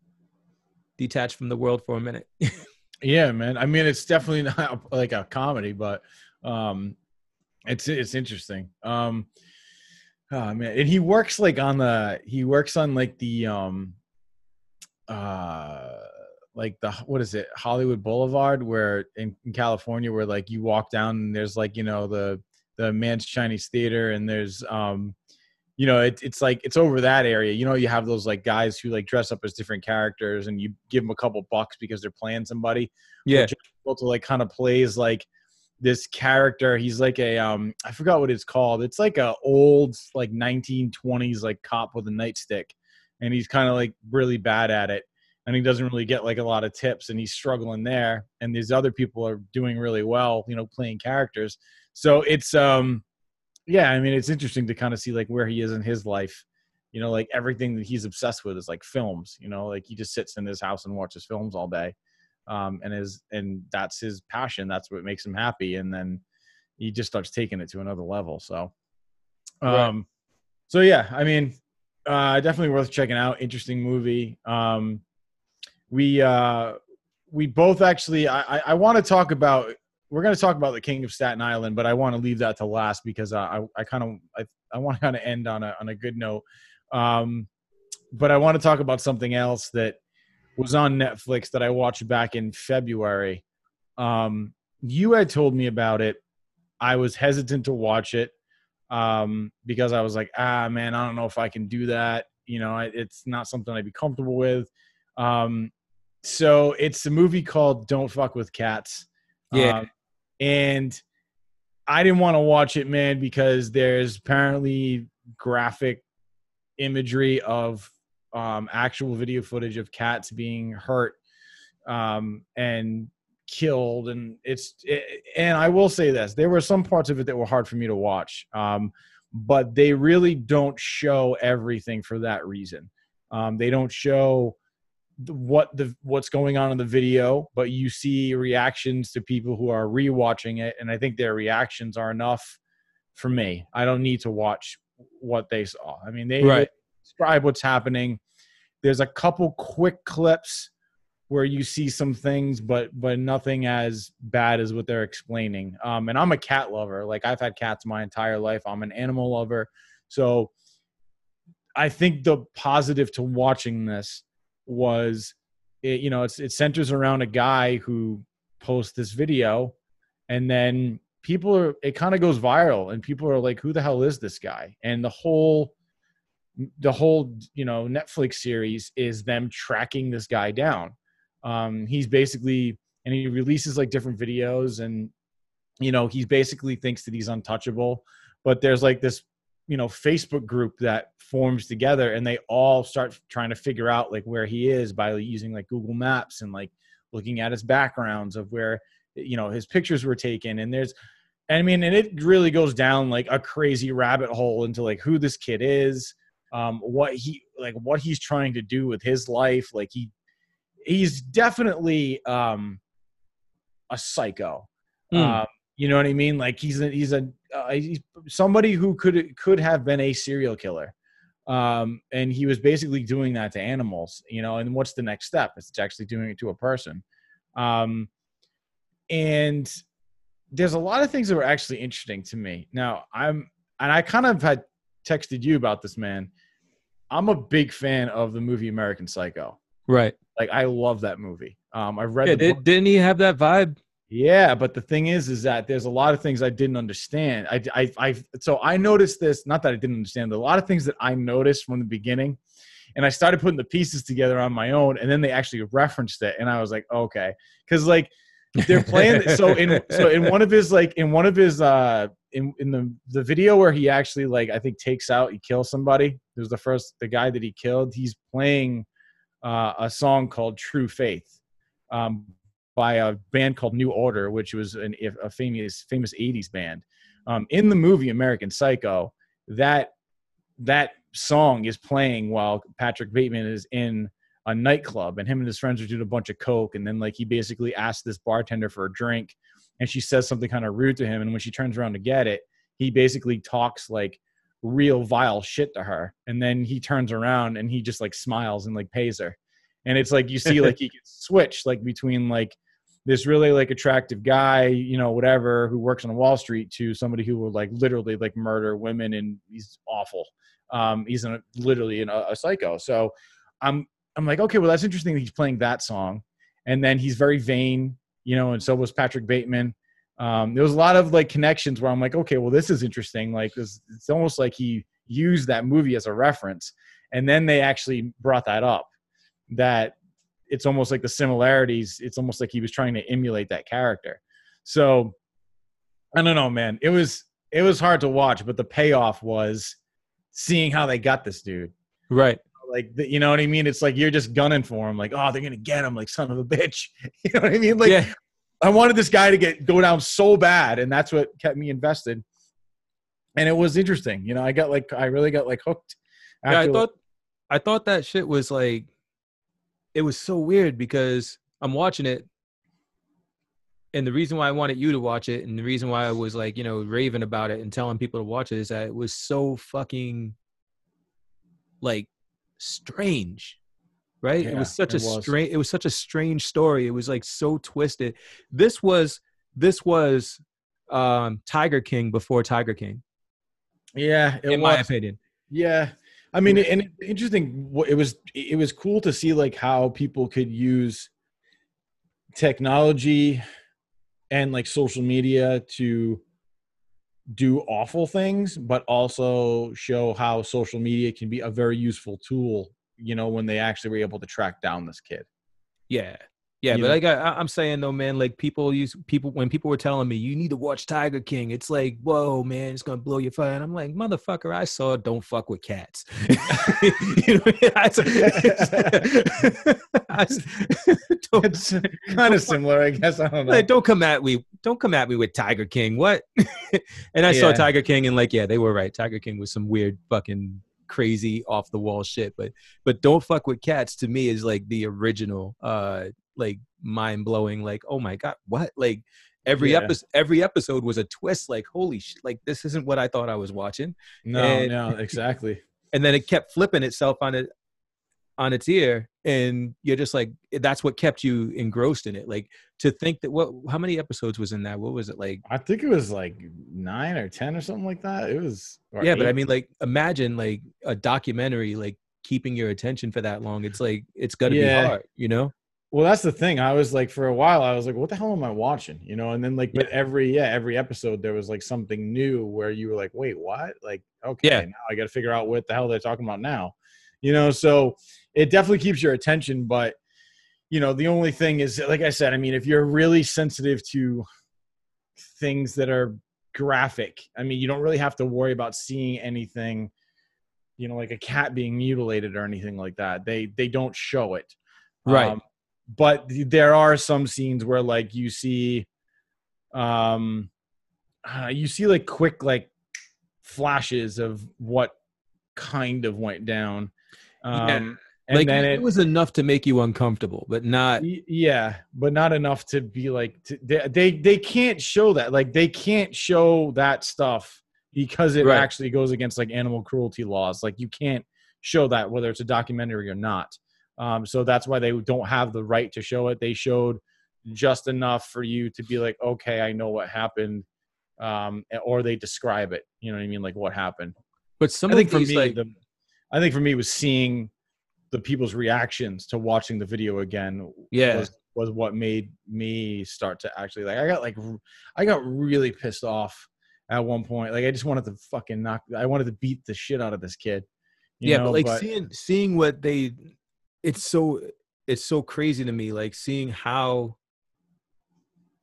[SPEAKER 6] detach from the world for a minute. <laughs>
[SPEAKER 7] Yeah, man. I mean, it's definitely <laughs> not like a comedy, but um, it's it's interesting. Um, oh man, and he works like on the he works on like the um, uh, like the what is it Hollywood Boulevard, where in, in California, where like you walk down and there's like you know the the Mann's Chinese Theater, and there's um, you know, it, it's like it's over that area. You know, you have those like guys who like dress up as different characters, and you give them a couple bucks because they're playing somebody.
[SPEAKER 6] Yeah.
[SPEAKER 7] To like kind of plays like this character. He's like a um, I forgot what it's called. It's like a old like 1920s like cop with a nightstick, and he's kind of like really bad at it. And he doesn't really get like a lot of tips, and he's struggling there. And these other people are doing really well, you know, playing characters. So it's um yeah, I mean, it's interesting to kind of see like where he is in his life. You know, like everything that he's obsessed with is like films. You know, like he just sits in his house and watches films all day, um, and is and that's his passion. That's what makes him happy. And then he just starts taking it to another level. So, um,
[SPEAKER 6] Right.
[SPEAKER 7] so yeah, I mean, uh, definitely worth checking out. Interesting movie. Um, we uh, we both actually. I I, I want to talk about we're going to talk about the King of Staten Island, but I want to leave that to last because I, I kind of I, I want to kind of end on a on a good note. Um, but I want to talk about something else that was on Netflix that I watched back in February. Um, you had told me about it. I was hesitant to watch it um, because I was like, ah, man, I don't know if I can do that. You know, it's not something I'd be comfortable with. Um, so it's a movie called Don't Fuck with Cats.
[SPEAKER 6] Yeah.
[SPEAKER 7] Um, and I didn't want to watch it, man, because there's apparently graphic imagery of um, actual video footage of cats being hurt um, and killed, and it's it, and I will say this: there were some parts of it that were hard for me to watch, um, but they really don't show everything for that reason. Um, they don't show the- what the what's going on in the video, but you see reactions to people who are rewatching it, and I think their reactions are enough for me. I don't need to watch what they saw. I mean, they
[SPEAKER 6] Right.
[SPEAKER 7] describe what's happening. There's a couple quick clips where you see some things, but but nothing as bad as what they're explaining. Um, and I'm a cat lover. Like I've had cats my entire life. I'm an animal lover. So I think the positive to watching this was it, you know, it's it centers around a guy who posts this video, and then people are it kind of goes viral, and people are like, "Who the hell is this guy?" And the whole the whole you know Netflix series is them tracking this guy down. Um, he's basically and he releases like different videos and you know he basically thinks that he's untouchable but there's like this you know facebook group that forms together and they all start trying to figure out like where he is by using like google maps and like looking at his backgrounds of where you know his pictures were taken. And there's and i mean and it really goes down like a crazy rabbit hole into like who this kid is um what he like what he's trying to do with his life. Like he he's definitely um a psycho.
[SPEAKER 6] Mm.
[SPEAKER 7] um you know what i mean? Like he's a he's a uh, he's somebody who could could have been a serial killer. Um and he was basically doing that to animals you know and what's the next step? It's actually doing it to a person. Um and there's a lot of things that were actually interesting to me. Now i'm and i kind of had texted you about this man. I'm a big fan of the movie american psycho.
[SPEAKER 6] Right.
[SPEAKER 7] like i love that movie. Um i've read
[SPEAKER 6] Yeah,
[SPEAKER 7] the book.
[SPEAKER 6] did, didn't he have that vibe?
[SPEAKER 7] Yeah, but the thing is, is that there's a lot of things I didn't understand. I, I, I, so I noticed this. Not that I didn't understand, but a lot of things that I noticed from the beginning, and I started putting the pieces together on my own, and then they actually referenced it, and I was like, okay, because like they're playing. so in so in one of his like in one of his uh in in the the video where he actually like I think takes out he kills somebody. Was the first the guy that he killed. He's playing uh, a song called True Faith. Um, by a band called New Order, which was an, a famous famous '80s band. Um, in the movie American Psycho, that that song is playing while Patrick Bateman is in a nightclub, and him and his friends are doing a bunch of coke, and then like he basically asks this bartender for a drink, and she says something kind of rude to him, and when she turns around to get it, he basically talks like real vile shit to her, and then he turns around and he just like smiles and like pays her and it's like you see like he <laughs> gets switched like between like this really like attractive guy you know whatever who works on wall street to somebody who will like literally like murder women and he's awful. Um he's a, literally an, a psycho. So i'm i'm like okay well that's interesting that he's playing that song. And then he's very vain you know and so was patrick bateman. Um there was a lot of like connections where i'm like okay well this is interesting. Like this, it's almost like he used that movie as a reference. And then they actually brought that up that it's almost like the similarities it's almost like he was trying to emulate that character. So i don't know man. It was it was hard to watch but the payoff was seeing how they got this dude.
[SPEAKER 6] Right.
[SPEAKER 7] like the, you know what i mean? It's like you're just gunning for him like oh they're gonna get him like son of a bitch. <laughs> You know what i mean? Like
[SPEAKER 6] yeah.
[SPEAKER 7] i wanted this guy to get go down so bad and that's what kept me invested. And it was interesting you know? I got like i really got like hooked
[SPEAKER 6] Yeah, I thought I thought that shit was like it was so weird because I'm watching it and the reason why I wanted you to watch it and the reason why I was like, you know, raving about it and telling people to watch it is that it was so fucking like strange. Right? it was such
[SPEAKER 7] it
[SPEAKER 6] a strange it was such a strange story. It was like so twisted. This was this was um Tiger King before Tiger King,
[SPEAKER 7] yeah it
[SPEAKER 6] in my
[SPEAKER 7] was.
[SPEAKER 6] opinion.
[SPEAKER 7] Yeah, I mean, and interesting. It was it was cool to see like how people could use technology and like social media to do awful things, but also show how social media can be a very useful tool. You know, when they actually were able to track down this kid.
[SPEAKER 6] Yeah. Yeah,
[SPEAKER 7] You
[SPEAKER 6] but
[SPEAKER 7] know?
[SPEAKER 6] like I, I'm saying though, man, like people use people when people were telling me you need to watch Tiger King, it's like, whoa, man, it's gonna blow your fire. And I'm like, motherfucker, I saw Don't Fuck with Cats. <laughs> you know, I I
[SPEAKER 7] It's kind of similar, I guess. I don't know.
[SPEAKER 6] like, don't come at me, don't come at me with Tiger King. What? <laughs> and I saw Tiger King, and like, yeah, they were right. Tiger King was some weird fucking crazy off the wall shit. But but don't fuck with cats to me is like the original uh like mind blowing, like, oh my god, what? Like every
[SPEAKER 7] Yeah.
[SPEAKER 6] episode every episode was a twist, like, holy shit, like this isn't what I thought I was watching.
[SPEAKER 7] no,
[SPEAKER 6] and-
[SPEAKER 7] no, exactly. <laughs>
[SPEAKER 6] And then it kept flipping itself on it on its ear and you're just like that's what kept you engrossed in it like to think that what how many episodes was in that what was it like
[SPEAKER 7] I think it was like nine or ten or something like that. It was.
[SPEAKER 6] yeah but i mean like imagine like a documentary like keeping your attention for that long it's like it's gonna
[SPEAKER 7] Yeah.
[SPEAKER 6] be hard you know
[SPEAKER 7] Well, that's the thing. I was like, for a while, I was like, what the hell am I watching? You know, and then like, but every yeah, every episode there was like something new where you were like, wait, what? Like, okay,
[SPEAKER 6] Yeah.
[SPEAKER 7] now I got to figure out what the hell they're talking about now. You know, so it definitely keeps your attention, but you know, the only thing is, like I said, I mean, if you're really sensitive to things that are graphic, I mean, you don't really have to worry about seeing anything, you know, like a cat being mutilated or anything like that. They they don't show it,
[SPEAKER 6] Right.
[SPEAKER 7] Um, but there are some scenes where like you see, um, uh, you see like quick like flashes of what kind of went down. Um,
[SPEAKER 6] Yeah.
[SPEAKER 7] and
[SPEAKER 6] like
[SPEAKER 7] then
[SPEAKER 6] it,
[SPEAKER 7] it,
[SPEAKER 6] was enough to make you uncomfortable, but not.
[SPEAKER 7] Yeah but not enough to be like to, they, they they can't show that like they can't show that stuff because it
[SPEAKER 6] Right.
[SPEAKER 7] actually goes against like animal cruelty laws like you can't show that whether it's a documentary or not um so that's why they don't have the right to show it they showed just enough for you to be like okay i know what happened um or they describe it you know what i mean like what happened
[SPEAKER 6] But some
[SPEAKER 7] I think
[SPEAKER 6] of
[SPEAKER 7] for me,
[SPEAKER 6] like,
[SPEAKER 7] the, I think for me was seeing the people's reactions to watching the video again.
[SPEAKER 6] Yeah.
[SPEAKER 7] was, was what made me start to actually like. I got like, I got really pissed off at one point. Like I just wanted to fucking knock. I wanted to beat the shit out of this kid. you
[SPEAKER 6] yeah,
[SPEAKER 7] know,
[SPEAKER 6] but like seeing seeing what they, it's so it's so crazy to me. Like seeing how,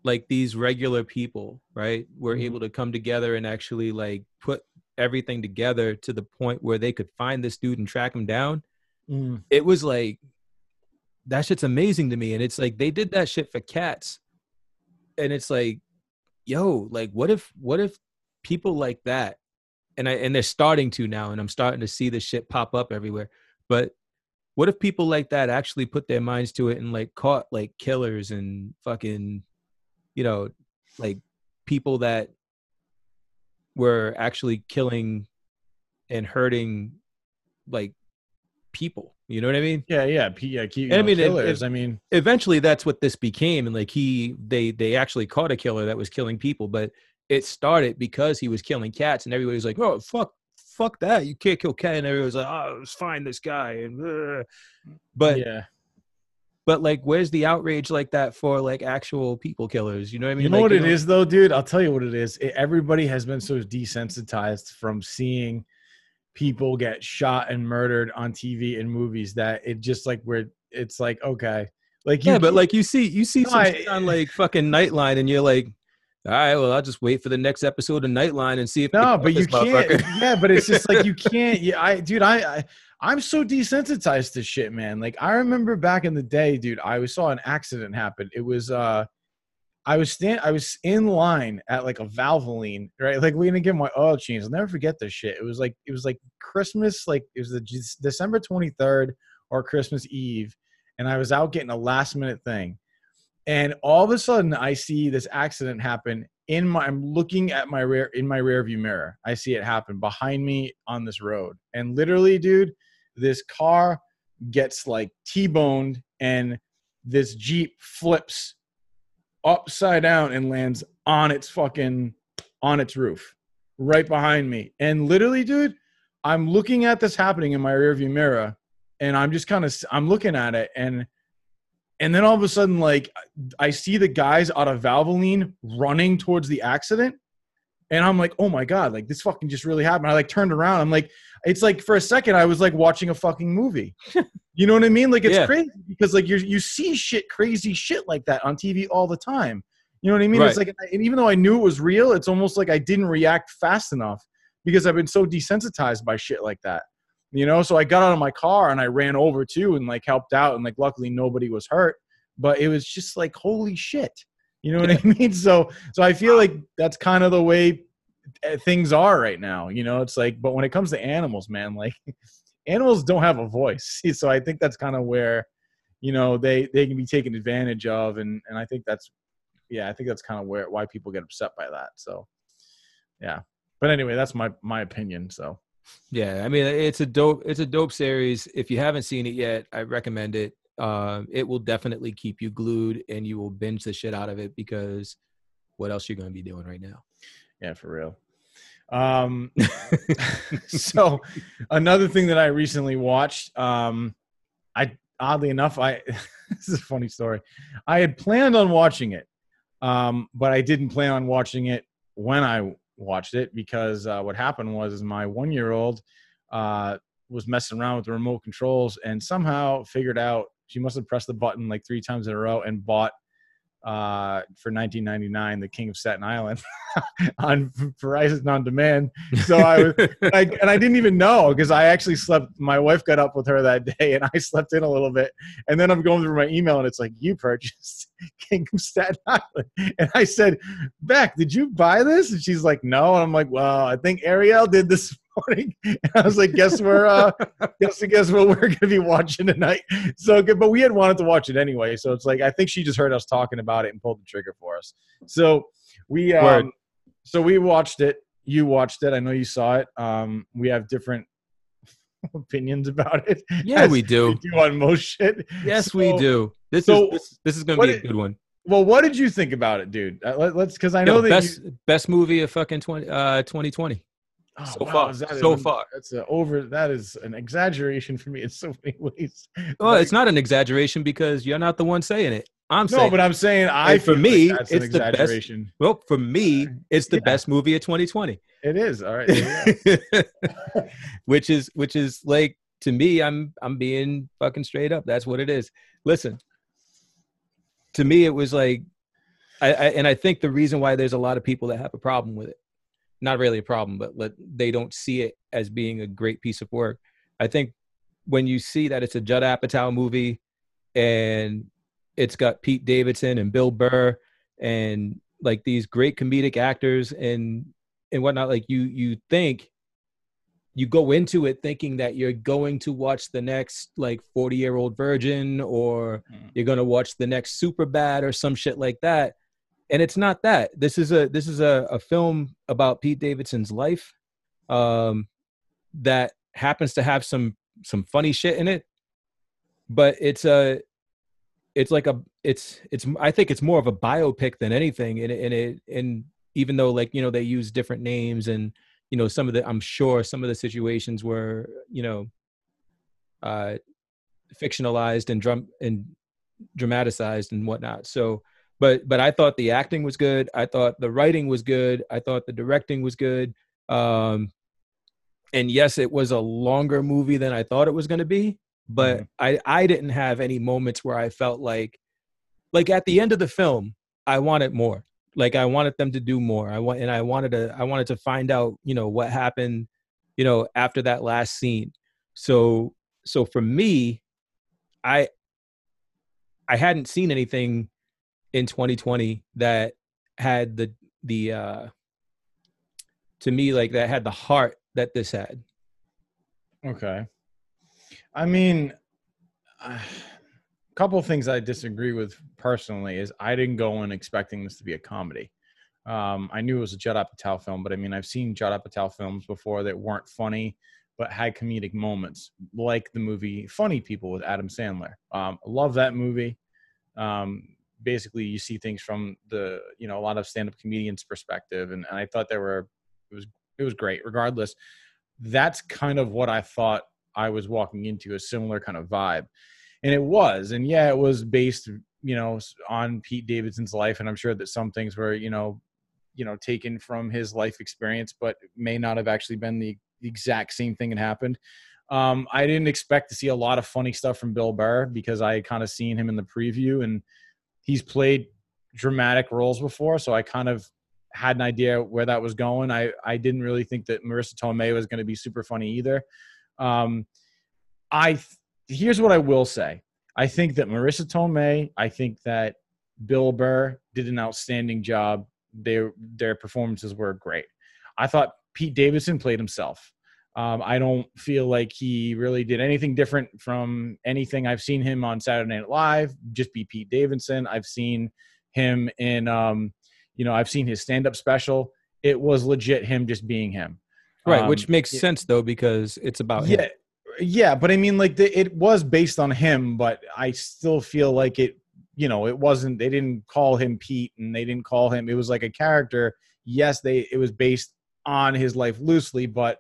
[SPEAKER 6] like these regular people, right, were
[SPEAKER 7] Mhm.
[SPEAKER 6] able to come together and actually like put everything together to the point where they could find this dude and track him down.
[SPEAKER 7] Mm,
[SPEAKER 6] It was like that shit's amazing to me, and it's like they did that shit for cats, and it's like, yo, like what if what if people like that and I and they're starting to now, and I'm starting to see this shit pop up everywhere. But what if people like that actually put their minds to it and like caught like killers and fucking, you know, like people that were actually killing and hurting like people. You know what I mean?
[SPEAKER 7] yeah, yeah, yeah. Keep,
[SPEAKER 6] I mean,
[SPEAKER 7] mean,
[SPEAKER 6] if-
[SPEAKER 7] killers. I mean,
[SPEAKER 6] eventually that's what this became and like he they they actually caught a killer that was killing people but it started because he was killing cats and everybody was like oh fuck fuck that you can't kill Ken. and everybody was like oh let's find this guy and uh. but
[SPEAKER 7] yeah.
[SPEAKER 6] but like where's the outrage like that for like actual people killers you know what i mean
[SPEAKER 7] you know
[SPEAKER 6] Like,
[SPEAKER 7] what it
[SPEAKER 6] know-
[SPEAKER 7] is though, dude? I'll tell you what it is. It, everybody has been so desensitized from seeing people get shot and murdered on TV and movies that it just like where it's like okay, like you,
[SPEAKER 6] yeah but like you see you see
[SPEAKER 7] No,
[SPEAKER 6] some
[SPEAKER 7] I-
[SPEAKER 6] on like fucking nightline and you're like all right well i'll just wait for the next episode of nightline and see if
[SPEAKER 7] no, but you can't. <laughs> Yeah, but it's just like you can't. Yeah, I, dude, I, I, I'm so desensitized to shit, man. Like I remember back in the day, dude, I saw an accident happen. It was uh. I was stand I was in line at like a Valvoline, right? Like we didn't get my oil change. I'll never forget this shit. It was like it was like Christmas, like it was the December 23rd or Christmas Eve, and I was out getting a last minute thing. And all of a sudden I see this accident happen in my I'm looking at my rear in my rear view mirror. I see it happen behind me on this road. And literally, dude, this car gets like T-boned and this Jeep flips upside down and lands on its fucking on its roof right behind me. And literally, dude, I'm looking at this happening in my rearview mirror and I'm just kind of I'm looking at it and and then all of a sudden like I see the guys out of Valvoline running towards the accident and I'm like, "Oh my god, like this fucking just really happened." I like turned around. I'm like it's like for a second I was like watching a fucking movie. <laughs> you know what I mean? Like it's
[SPEAKER 6] Yeah.
[SPEAKER 7] crazy because like you you see shit crazy shit like that on TV all the time. You know what I mean? It's like and even though I knew it was real, it's almost like I didn't react fast enough because I've been so desensitized by shit like that. You know, so I got out of my car and I ran over too and like helped out and like luckily nobody was hurt, but it was just like holy shit. You know what I mean? <laughs> So so I feel like that's kind of the way uh, things are right now. You know, it's like but when it comes to animals, man, like <laughs> animals don't have a voice. <laughs> So I think that's kind of where you know they they can be taken advantage of and and I think that's yeah, I think that's kind of where why people get upset by that. So yeah. But anyway, that's my my opinion. So
[SPEAKER 6] Yeah, I mean it's a dope it's a dope series. If you haven't seen it yet, I recommend it. Um, it will definitely keep you glued, and you will binge the shit out of it because what else you're going to be doing right now?
[SPEAKER 7] yeah, for real. Um, <laughs> <laughs> so another thing that I recently watched, um, I oddly enough, I <laughs> this is a funny story. I had planned on watching it, um, but I didn't plan on watching it when I watched it because uh, what happened was my one year old uh, was messing around with the remote controls and somehow figured out she must have pressed the button like three times in a row and bought uh, for 1999 the King of Staten Island <laughs> on Verizon on demand. So I was <laughs> like, and I didn't even know because I actually slept. My wife got up with her that day, and I <laughs> slept in a little bit. And then I'm going through my email, and it's like, you purchased King of Staten Island, and I said, Beck, did you buy this? And she's like, no. And I'm like, well, I think Ariel did this morning. <laughs> And I was like, guess we're uh guess guess what we're gonna be watching tonight. <laughs> So good, but we had wanted to watch it anyway. So it's like I think she just heard us talking about it and pulled the trigger for us. So we
[SPEAKER 6] Word.
[SPEAKER 7] um so we watched it. You watched it. I know you saw it. Um we have different <laughs> opinions about it.
[SPEAKER 6] Yeah, we do.
[SPEAKER 7] We do on most shit.
[SPEAKER 6] Yes, we do. This
[SPEAKER 7] so
[SPEAKER 6] is this, this is gonna be a good one.
[SPEAKER 7] Well, what did you think about it, dude? Uh, let, us because I know
[SPEAKER 6] Yo,
[SPEAKER 7] that
[SPEAKER 6] best
[SPEAKER 7] you,
[SPEAKER 6] best movie of fucking 20, uh, 2020.
[SPEAKER 7] Oh,
[SPEAKER 6] so far,
[SPEAKER 7] is that
[SPEAKER 6] so
[SPEAKER 7] an-
[SPEAKER 6] far.
[SPEAKER 7] That's a over. That is an exaggeration for me in so many <laughs> ways.
[SPEAKER 6] Well,
[SPEAKER 7] Like-
[SPEAKER 6] it's not an exaggeration because you're not the one saying it. I'm
[SPEAKER 7] no,
[SPEAKER 6] saying.
[SPEAKER 7] but I'm saying I
[SPEAKER 6] for me,
[SPEAKER 7] like that's an
[SPEAKER 6] it's the best-
[SPEAKER 7] exaggeration.
[SPEAKER 6] well, for me, it's the
[SPEAKER 7] Yeah.
[SPEAKER 6] best movie of 2020.
[SPEAKER 7] It is all right. <laughs>
[SPEAKER 6] which is which is like to me i'm i'm being fucking straight up that's what it is listen to me it was like I, I and i think the reason why there's a lot of people that have a problem with it not really a problem but let, they don't see it as being a great piece of work i think when you see that it's a judd apatow movie and it's got pete davidson and bill burr and like these great comedic actors and and whatnot like you you think you go into it thinking that you're going to watch the next like 40 year old virgin or
[SPEAKER 7] Mm.
[SPEAKER 6] you're going to watch the next super bad or some shit like that and it's not that. This is a this is a, a film about pete davidson's life um that happens to have some some funny shit in it. But it's a it's like a it's it's i think it's more of a biopic than anything. And and it and even though like you know they use different names and you know some of the i'm sure some of the situations were you know uh fictionalized and drum and dramatized and whatnot. So but but i thought the acting was good. I thought the writing was good. I thought the directing was good. Um and yes it was a longer movie than i thought it was going to be but i i didn't have any moments where i felt like like at the end of the film i wanted more. Like i wanted them to do more. I want and i wanted to i wanted to find out you know what happened you know after that last scene. So so for me i i hadn't seen anything in 2020 that had the the uh to me like that had the heart that this had
[SPEAKER 7] Okay. I mean, a couple things I disagree with personally is I didn't go in expecting this to be a comedy. Um, I knew it was a Judd Apatow film, but I mean, I've seen Judd Apatow films before that weren't funny, but had comedic moments, like the movie Funny People with Adam Sandler. Um, love that movie. Um, basically, you see things from the, you know, a lot of stand-up comedians' perspective, and, and I thought there were, it was, it was great. Regardless, that's kind of what I thought I was walking into a similar kind of vibe. And it was. And yeah, it was based, you know, on Pete Davidson's life. And I'm sure that some things were, you know, you know, taken from his life experience, but may not have actually been the exact same thing that happened. Um, I didn't expect to see a lot of funny stuff from Bill Burr because I had kind of seen him in the preview and he's played dramatic roles before. So I kind of had an idea where that was going. I, I didn't really think that Marisa Tomei was going to be super funny either. Um, I th- here's what I will say. I think that Marisa Tomei, I think that Bill Burr did an outstanding job. Their their performances were great. I thought Pete Davidson played himself. Um, I don't feel like he really did anything different from anything I've seen him on Saturday Night Live. Just be Pete Davidson. I've seen him in, um, you know, I've seen his stand-up special. It was legit him just being him.
[SPEAKER 6] right
[SPEAKER 7] Um,
[SPEAKER 6] which makes
[SPEAKER 7] yeah.
[SPEAKER 6] sense though because it's about him.
[SPEAKER 7] yeah yeah but i mean like the, it was based on him but i still feel like it you know it wasn't they didn't call him pete and they didn't call him it was like a character yes they it was based on his life loosely but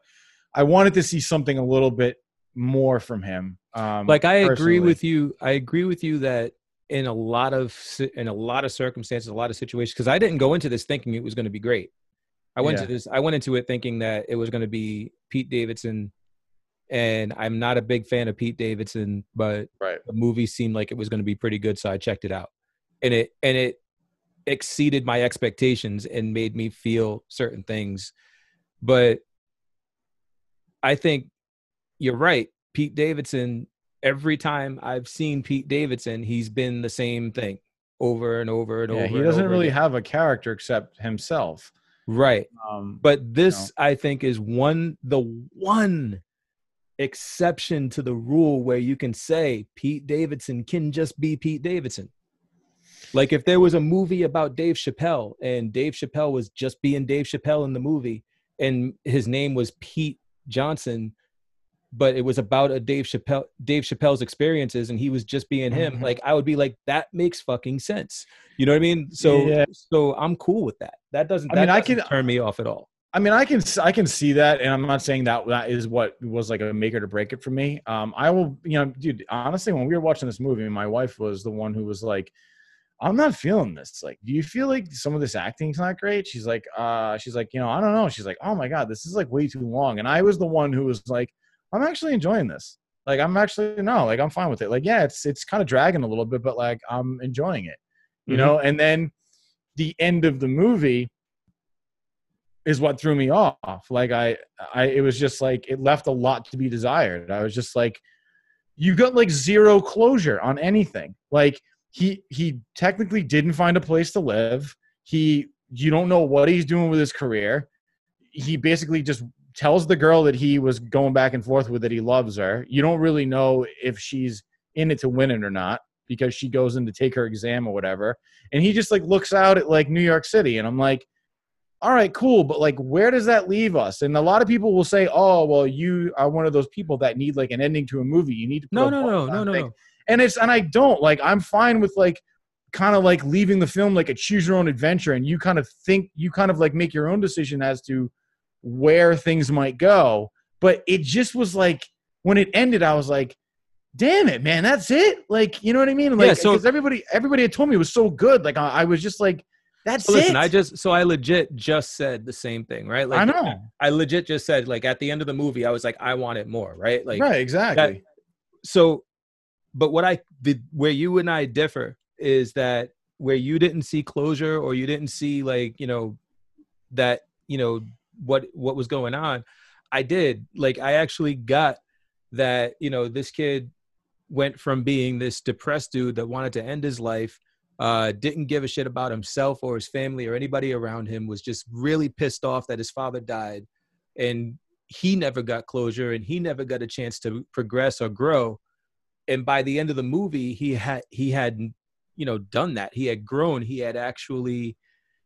[SPEAKER 7] i wanted to see something a little bit more from him Um,
[SPEAKER 6] like I agree with you. I agree with you that in a lot of in a lot of circumstances, a lot of situations, because I didn't go into this thinking it was going to be great. I went
[SPEAKER 7] Yeah.
[SPEAKER 6] to this. I went into it thinking that it was going to be Pete Davidson, and I'm not a big fan of Pete Davidson, but
[SPEAKER 7] Right.
[SPEAKER 6] the movie seemed like it was going to be pretty good, so I checked it out, and it and it exceeded my expectations and made me feel certain things, but I think you're right. Pete Davidson, every time I've seen Pete Davidson, he's been the same thing over and over and
[SPEAKER 7] Yeah,
[SPEAKER 6] over.
[SPEAKER 7] he doesn't
[SPEAKER 6] over
[SPEAKER 7] really
[SPEAKER 6] again.
[SPEAKER 7] have a character except himself.
[SPEAKER 6] right.
[SPEAKER 7] Um,
[SPEAKER 6] But this, I think, is one the one exception to the rule where you can say Pete Davidson can just be Pete Davidson. Like if there was a movie about Dave Chappelle and Dave Chappelle was just being Dave Chappelle in the movie and his name was Pete Johnson, but it was about a Dave Chappelle Dave Chappelle's experiences and he was just being him,
[SPEAKER 7] Mhm.
[SPEAKER 6] like I would be like that makes fucking sense. You know what I mean? So
[SPEAKER 7] Yeah.
[SPEAKER 6] so I'm cool with that. That doesn't
[SPEAKER 7] I
[SPEAKER 6] that
[SPEAKER 7] mean, I
[SPEAKER 6] doesn't
[SPEAKER 7] can-
[SPEAKER 6] turn me off at all.
[SPEAKER 7] I mean, I can I can see that, and I'm not saying that that is what was like a make it or break it for me. Um, I will, you know, dude. Honestly, when we were watching this movie, my wife was the one who was like, "I'm not feeling this. Like, do you feel like some of this acting's not great?" She's like, "Uh, she's like, you know, I don't know." She's like, "Oh my god, this is like way too long." And I was the one who was like, "I'm actually enjoying this. Like, I'm actually no, like, I'm fine with it. Like, yeah, it's it's kind of dragging a little bit, but like, I'm enjoying it, you
[SPEAKER 6] Mhm.
[SPEAKER 7] know." And then the end of the movie is what threw me off. Like I, I, it was just like it left a lot to be desired. I was just like, you got like zero closure on anything. Like he, he technically didn't find a place to live. He, you don't know what he's doing with his career. He basically just tells the girl that he was going back and forth with that he loves her. You don't really know if she's in it to win it or not because she goes in to take her exam or whatever. And he just like looks out at like New York City, and I'm like all right, cool, but like, where does that leave us? And a lot of people will say, "Oh, well, you are one of those people that need like an ending to a movie. You need to put
[SPEAKER 6] No, no, no, no, no, no.
[SPEAKER 7] And it's and I don't like. I'm fine with like kind of like leaving the film like a choose your own adventure, and you kind of think you kind of like make your own decision as to where things might go. But it just was like when it ended, I was like. Damn it, man! That's it. Like, you know what I mean? Like,
[SPEAKER 6] Yeah, so-
[SPEAKER 7] because everybody, everybody had told me it was so good. Like, I, I was just like, "That's
[SPEAKER 6] So listen,
[SPEAKER 7] it."
[SPEAKER 6] I just so I legit just said the same thing, right? Like
[SPEAKER 7] I know,
[SPEAKER 6] I legit just said like at the end of the movie, I was like, I want it more, right? Like
[SPEAKER 7] right? Exactly.
[SPEAKER 6] so but what I did where you and I differ is that where you didn't see closure or you didn't see like, you know, that, you know, what what was going on, I did. Like I actually got that, you know, this kid went from being this depressed dude that wanted to end his life uh, didn't give a shit about himself or his family or anybody around him was just really pissed off that his father died and he never got closure and he never got a chance to progress or grow and by the end of the movie he had he had you know done that. He had grown. He had actually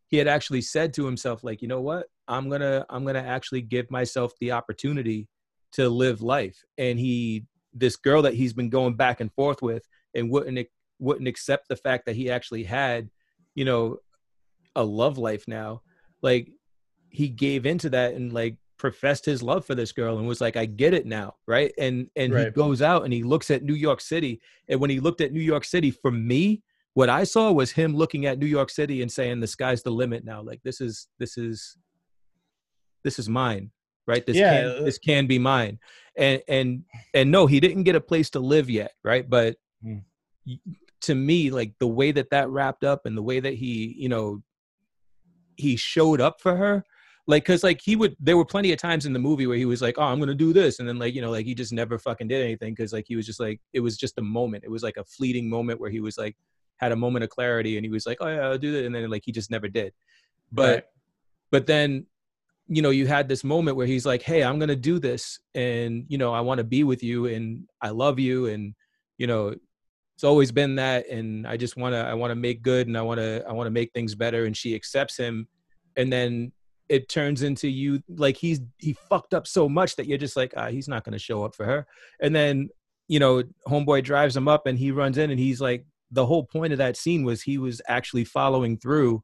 [SPEAKER 6] he had actually said to himself like you know what? I'm gonna i'm gonna actually give myself the opportunity to live life. And he this girl that he's been going back and forth with and wouldn't wouldn't accept the fact that he actually had you know a love life now like he gave into that and like professed his love for this girl and was like i get it now right? And and he goes out and he looks at new york city. And when he looked at new york city for me what i saw was him looking at new york city and saying the sky's the limit now. Like this is this is this is mine right? This
[SPEAKER 7] Yeah,
[SPEAKER 6] can
[SPEAKER 7] uh,
[SPEAKER 6] this can be mine. And and and no he didn't get a place to live yet right? But y- to me like the way that that wrapped up and the way that he you know he showed up for her like because like he would there were plenty of times in the movie where he was like oh i'm gonna do this and then like you know like he just never fucking did anything because like he was just like it was just a moment it was like a fleeting moment where he was like had a moment of clarity and he was like oh yeah i'll do that and then like he just never did but
[SPEAKER 7] Right.
[SPEAKER 6] but then you know you had this moment where he's like hey i'm gonna do this and you know i want to be with you and i love you and you know it's always been that and i just want to i want to make good and i want to i want to make things better and she accepts him and then it turns into you like he's he fucked up so much that you're just like ah, he's not going to show up for her and then you know homeboy drives him up and he runs in and he's like the whole point of that scene was he was actually following through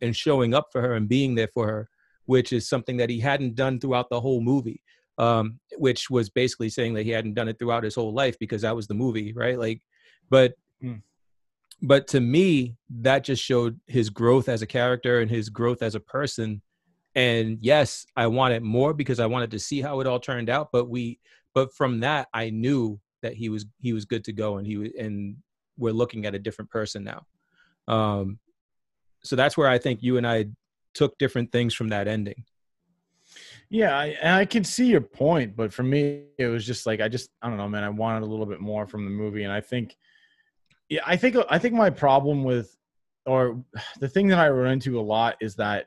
[SPEAKER 6] and showing up for her and being there for her which is something that he hadn't done throughout the whole movie um, which was basically saying that he hadn't done it throughout his whole life because that was the movie, right? Like, but
[SPEAKER 7] Hmm.
[SPEAKER 6] but to me, that just showed his growth as a character and his growth as a person. And yes, I wanted more because I wanted to see how it all turned out. But we, but from that, I knew that he was he was good to go, and he was, and we're looking at a different person now. Um, so that's where I think you and I took different things from that ending.
[SPEAKER 7] Yeah, I, I can see your point, but for me, it was just like I just I don't know, man. I wanted a little bit more from the movie, and I think, yeah, I think I think my problem with, or <sighs> the thing that I run into a lot is that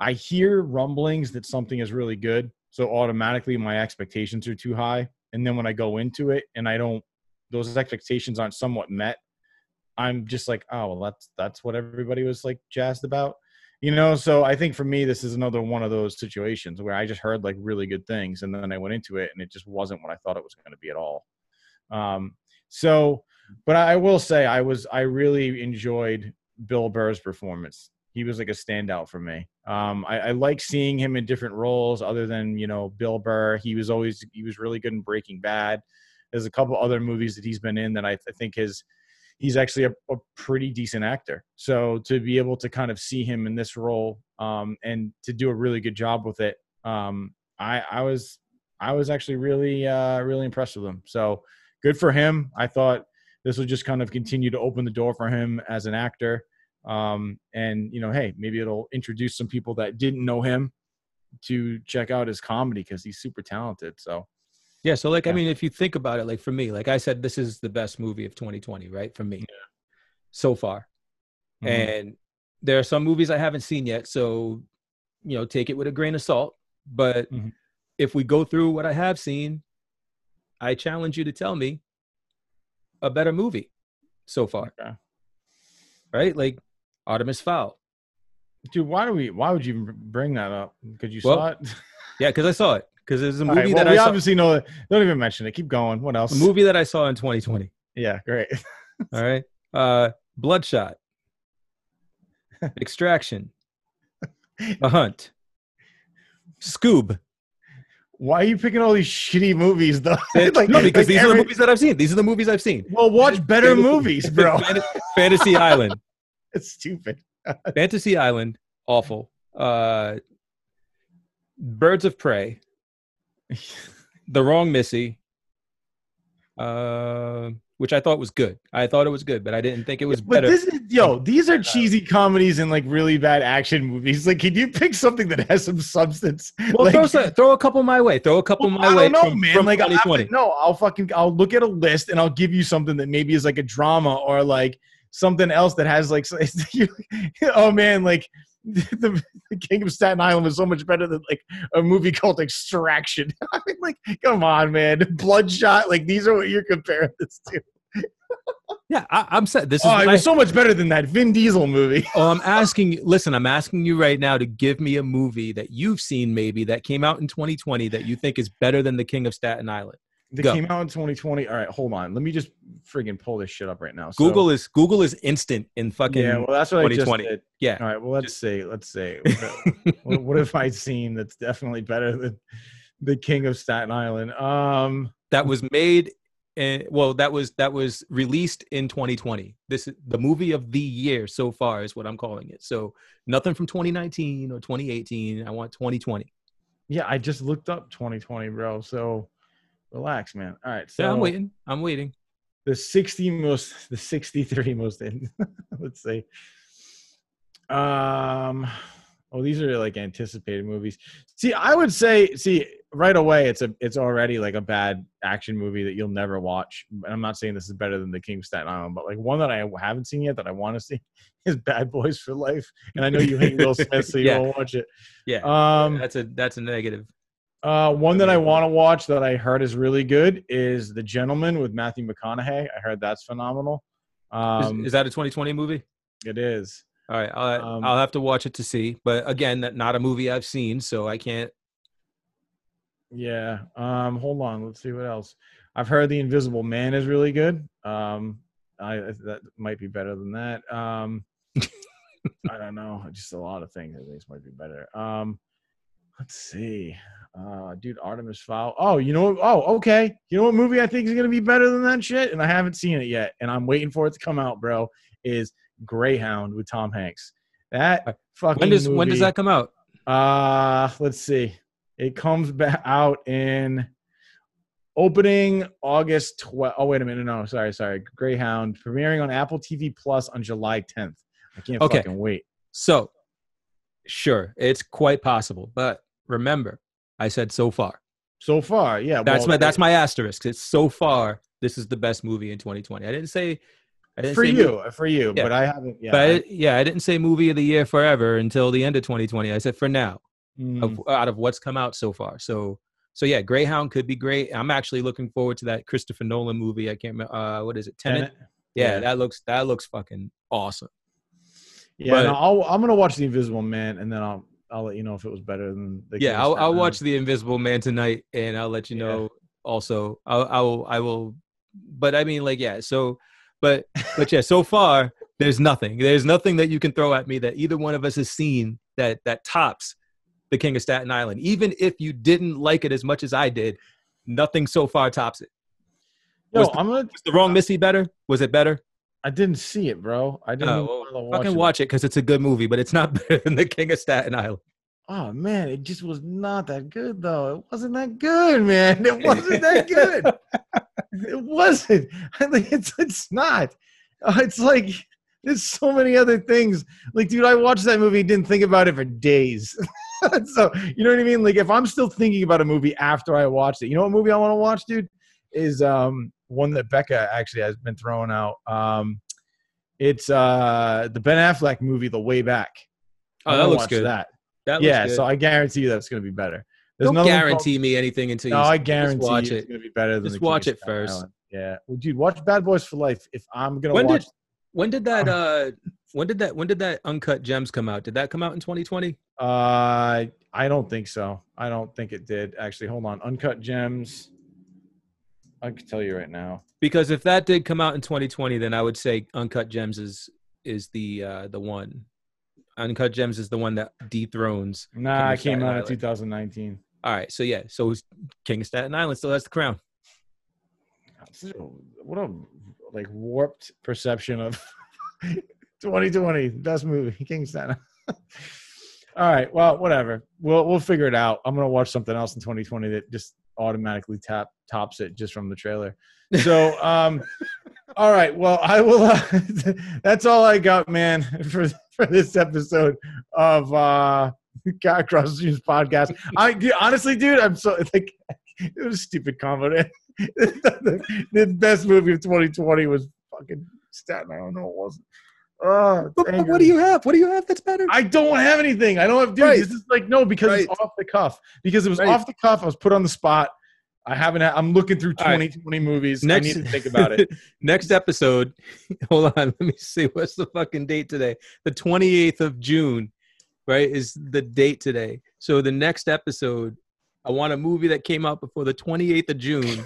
[SPEAKER 7] I hear rumblings that something is really good, so automatically my expectations are too high, and then when I go into it and I don't, those expectations aren't somewhat met, I'm just like, oh well, that's that's what everybody was like jazzed about. You know so i think for me this is another one of those situations where i just heard like really good things and then i went into it and it just wasn't what i thought it was going to be at all. Um so but i will say i was i really enjoyed bill burr's performance he was like a standout for me um i, I like seeing him in different roles other than you know bill burr he was always he was really good in breaking bad there's a couple other movies that he's been in that i, I think his he's actually a, a, pretty decent actor. So to be able to kind of see him in this role um, and to do a really good job with it, um, I, I was I was actually really uh, really impressed with him. So good for him. I thought this would just kind of continue to open the door for him as an actor. Um, and you know, hey, maybe it'll introduce some people that didn't know him to check out his comedy because he's super talented. So
[SPEAKER 6] Yeah, so like I mean, if you think about it, like for me, like I said, this is the best movie of 2020, right? For me, so far.
[SPEAKER 7] mhm.
[SPEAKER 6] And there are some movies I haven't seen yet, so you know, take it with a grain of salt. But
[SPEAKER 7] Mhm.
[SPEAKER 6] if we go through what I have seen, I challenge you to tell me a better movie so far,
[SPEAKER 7] Okay.
[SPEAKER 6] right? Like Artemis Fowl.
[SPEAKER 7] dude, why do we? Why would you even bring that up? Because you
[SPEAKER 6] Well,
[SPEAKER 7] saw it. <laughs>
[SPEAKER 6] Yeah, because I saw it. Because it's a movie
[SPEAKER 7] right, well,
[SPEAKER 6] that
[SPEAKER 7] we
[SPEAKER 6] I saw.
[SPEAKER 7] obviously know. Don't even mention it. Keep going. What else?
[SPEAKER 6] A movie that I saw in 2020.
[SPEAKER 7] Yeah, great. <laughs>
[SPEAKER 6] All right. Uh Bloodshot. <laughs> Extraction. The Hunt. Scoob.
[SPEAKER 7] Why are you picking all these shitty movies, though?
[SPEAKER 6] no, because
[SPEAKER 7] like
[SPEAKER 6] these are the movies that I've seen. These are the movies I've seen.
[SPEAKER 7] Well, watch better movies, bro.
[SPEAKER 6] Fantasy Island. <laughs>
[SPEAKER 7] it's stupid. <laughs>
[SPEAKER 6] Fantasy Island. Awful. Uh Birds of Prey. <laughs> The Wrong Missy. Uh, which I thought was good. I thought it was good, but I didn't think it was
[SPEAKER 7] But
[SPEAKER 6] better.
[SPEAKER 7] this is yo. These are cheesy comedies and like really bad action movies. Like, can you pick something that has some substance?
[SPEAKER 6] well,
[SPEAKER 7] like,
[SPEAKER 6] throw, some, throw a couple my way. Throw a couple
[SPEAKER 7] Well,
[SPEAKER 6] my
[SPEAKER 7] I
[SPEAKER 6] way
[SPEAKER 7] don't know,
[SPEAKER 6] from,
[SPEAKER 7] man.
[SPEAKER 6] from
[SPEAKER 7] like, I-
[SPEAKER 6] 2020.
[SPEAKER 7] no, I'll fucking I'll look at a list and I'll give you something that maybe is like a drama or like something else that has like. <laughs> oh man, like <laughs> the, the King of Staten Island was so much better than like a movie called Extraction. <laughs> I mean, like, come on, man, Bloodshot. Like, these are what you're comparing this to.
[SPEAKER 6] Yeah, I, I'm set. This is
[SPEAKER 7] Oh, it
[SPEAKER 6] I-
[SPEAKER 7] so much better than that Vin Diesel movie.
[SPEAKER 6] Oh, I'm asking you. Listen, I'm asking you right now to give me a movie that you've seen, maybe that came out in 2020 that you think is better than The King of Staten Island.
[SPEAKER 7] That
[SPEAKER 6] Go.
[SPEAKER 7] came out in 2020. All right, hold on. Let me just friggin' pull this shit up right now. So-
[SPEAKER 6] Google is Google is instant in fucking.
[SPEAKER 7] Yeah, well, that's what I just
[SPEAKER 6] 2020.
[SPEAKER 7] did.
[SPEAKER 6] Yeah.
[SPEAKER 7] All right, well, let's see. Let's see. <laughs> what, what have I seen that's definitely better than the King of Staten Island? Um,
[SPEAKER 6] that was made. In, well, that was that was released in 2020. This is the movie of the year so far, is what I'm calling it. So nothing from 2019 or 2018. I want 2020.
[SPEAKER 7] yeah, I just looked up 2020, bro. So relax, man. All right, so
[SPEAKER 6] yeah, I'm waiting. I'm waiting.
[SPEAKER 7] the 60 most, <laughs> the 63 most in. <laughs> let's say. Um, oh, these are like anticipated movies. See, I would say, see, right away, it's a, it's already like a bad action movie that you'll never watch. And I'm not saying this is better than The King of Staten Island, but like one that I haven't seen yet that I want to see <laughs> is Bad Boys for Life. And I know you hate Will Smith, so you
[SPEAKER 6] Yeah.
[SPEAKER 7] won't watch it.
[SPEAKER 6] Yeah,
[SPEAKER 7] Um,
[SPEAKER 6] that's a that's a negative.
[SPEAKER 7] Uh, one that I want to watch that I heard is really good is The Gentleman with Matthew McConaughey. I heard that's phenomenal.
[SPEAKER 6] Is,
[SPEAKER 7] Um,
[SPEAKER 6] is that a 2020 movie?
[SPEAKER 7] it is.
[SPEAKER 6] All right, I'll,
[SPEAKER 7] Um,
[SPEAKER 6] I'll have to watch it to see. But again, that not a movie I've seen, so I can't.
[SPEAKER 7] Yeah. Um, hold on. Let's see what else. I've heard The Invisible Man is really good. Um, I that might be better than that. Um, <laughs> I don't know. Just a lot of things I think might be better. Um, Let's see. Uh, dude, Artemis Fowl. Oh, you know what? Oh, okay. You know what movie I think is gonna be better than that shit, and I haven't seen it yet, and I'm waiting for it to come out, bro. Is Greyhound with Tom Hanks? That fucking.
[SPEAKER 6] When does when does that come out?
[SPEAKER 7] Uh, let's see. It comes back out in opening August 12. Oh, wait a minute. No, sorry, sorry. Greyhound premiering on Apple TV Plus on July 10th. I can't
[SPEAKER 6] Okay.
[SPEAKER 7] fucking wait.
[SPEAKER 6] So, sure, it's quite possible, but remember, I said so far.
[SPEAKER 7] So far, yeah.
[SPEAKER 6] That's
[SPEAKER 7] well,
[SPEAKER 6] my that's my asterisk. It's so far. This is the best movie in 2020. I didn't say. I didn't
[SPEAKER 7] for
[SPEAKER 6] say
[SPEAKER 7] you, for you,
[SPEAKER 6] Yeah.
[SPEAKER 7] but I haven't. Yeah,
[SPEAKER 6] But I,
[SPEAKER 7] I-
[SPEAKER 6] yeah, I didn't say movie of the year forever until the end of 2020. I said for now,
[SPEAKER 7] mm,
[SPEAKER 6] of, out of what's come out so far. So, so yeah, Greyhound could be great. I'm actually looking forward to that Christopher Nolan movie. I can't remember. Uh, what is it? Tenet.
[SPEAKER 7] Tenet.
[SPEAKER 6] Yeah,
[SPEAKER 7] Yeah.
[SPEAKER 6] that looks that looks fucking awesome.
[SPEAKER 7] Yeah,
[SPEAKER 6] but-
[SPEAKER 7] no, I'll, I'm gonna watch The Invisible Man, and then I'll I'll let you know if it was better than. The
[SPEAKER 6] yeah, I'll, I'll watch The Invisible Man tonight, and I'll let you
[SPEAKER 7] Yeah.
[SPEAKER 6] know. Also, I'll, I will. I will. But I mean, like, yeah. So, but but yeah. So far, there's nothing. There's nothing that you can throw at me that either one of us has seen that that tops The King of Staten Island. Even if you didn't like it as much as I did, nothing so far tops it. Was the-
[SPEAKER 7] I'm gonna.
[SPEAKER 6] Was the wrong Missy better? Was it better?
[SPEAKER 7] I didn't see it, bro. I didn't.
[SPEAKER 6] Oh, well,
[SPEAKER 7] watching
[SPEAKER 6] fucking
[SPEAKER 7] it.
[SPEAKER 6] watch it because it's a good movie, but it's not <laughs> better than The King of Staten Island.
[SPEAKER 7] Oh man, it just was not that good though. It wasn't that good, man. <laughs> It wasn't that good. <laughs> it wasn't. I think it's it's not. Uh, it's like there's so many other things. Like, dude, I watched that movie, didn't think about it for days. so you know what I mean? Like, if I'm still thinking about a movie after I watched it, you know what movie I want to watch, dude? Is um one that Becca actually has been throwing out. Um, it's uh the Ben Affleck movie, The Way Back.
[SPEAKER 6] Oh, that looks good.
[SPEAKER 7] That
[SPEAKER 6] That looks
[SPEAKER 7] yeah,
[SPEAKER 6] good.
[SPEAKER 7] so I guarantee you that's going to be better. There's
[SPEAKER 6] Don't
[SPEAKER 7] one called-
[SPEAKER 6] guarantee me anything until you
[SPEAKER 7] no, I guarantee
[SPEAKER 6] watch it.
[SPEAKER 7] it's going to be better than
[SPEAKER 6] Just watch it first.
[SPEAKER 7] Island. Yeah, well, dude, watch Bad Boys for Life. If I'm going to
[SPEAKER 6] When
[SPEAKER 7] watch,
[SPEAKER 6] did when did that <clears throat> uh when did that when did that Uncut Gems come out? Did that come out in 2020?
[SPEAKER 7] uh, I don't think so. I don't think it did. Actually, hold on. Uncut Gems. I can tell you right now.
[SPEAKER 6] Because if that did come out in 2020, then I would say Uncut Gems is is the uh the one. Uncut Gems is the one that dethrones.
[SPEAKER 7] Nah, it came out in 2019.
[SPEAKER 6] All right, so yeah, so King of Staten Island still has the crown.
[SPEAKER 7] What a like warped perception of <laughs> 2020 best movie <laughs> King of Staten. <laughs> All right, well, whatever. We'll we'll figure it out. I'm gonna watch something else in 2020 that just automatically tap tops it just from the trailer. <laughs> So, um, all right. Well, I will. Uh, <laughs> that's all I got, man, <laughs> for for this episode of uh, God Cross Streams podcast. I honestly, dude, I'm so like it was a stupid comment. the, the best movie of 2020 was fucking Staten Island. No, it wasn't. Oh,
[SPEAKER 6] But, but what do you have? What do you have that's better?
[SPEAKER 7] I don't have anything. I don't have, dude.
[SPEAKER 6] Right.
[SPEAKER 7] This is like no, because
[SPEAKER 6] Right.
[SPEAKER 7] it's off the cuff. Because it was
[SPEAKER 6] Right.
[SPEAKER 7] off the cuff. I was put on the spot. I haven't. had- I'm looking through
[SPEAKER 6] All right.
[SPEAKER 7] 2020 movies.
[SPEAKER 6] Next-
[SPEAKER 7] I need to think about it. <laughs>
[SPEAKER 6] Next episode. <laughs> Hold on, let me see. What's the fucking date today? The 28th of June, right? Is the date today. So the next episode, I want a movie that came out before the 28th of June.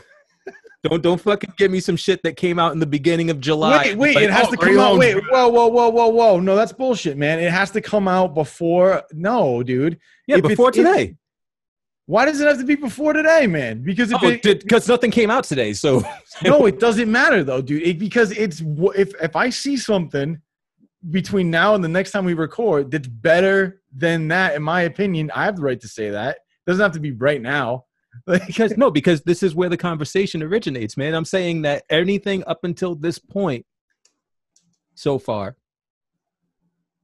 [SPEAKER 6] Don't don't fucking give me some shit that came out in the beginning of July.
[SPEAKER 7] Wait, wait.
[SPEAKER 6] Like,
[SPEAKER 7] it has
[SPEAKER 6] oh,
[SPEAKER 7] to come out. Wait, whoa, whoa, whoa, whoa, whoa. No, that's bullshit, man. It has to come out before. No, dude.
[SPEAKER 6] Yeah,
[SPEAKER 7] If
[SPEAKER 6] before
[SPEAKER 7] if-
[SPEAKER 6] today.
[SPEAKER 7] Why does it have to be before today, man? Because if
[SPEAKER 6] Oh, because nothing came out today. So <laughs>
[SPEAKER 7] no, it doesn't matter though, dude. It, because it's if if I see something between now and the next time we record that's better than that, in my opinion, I have the right to say that. It doesn't have to be right now. <laughs>
[SPEAKER 6] Because no, because this is where the conversation originates, man. I'm saying that anything up until this point, so far,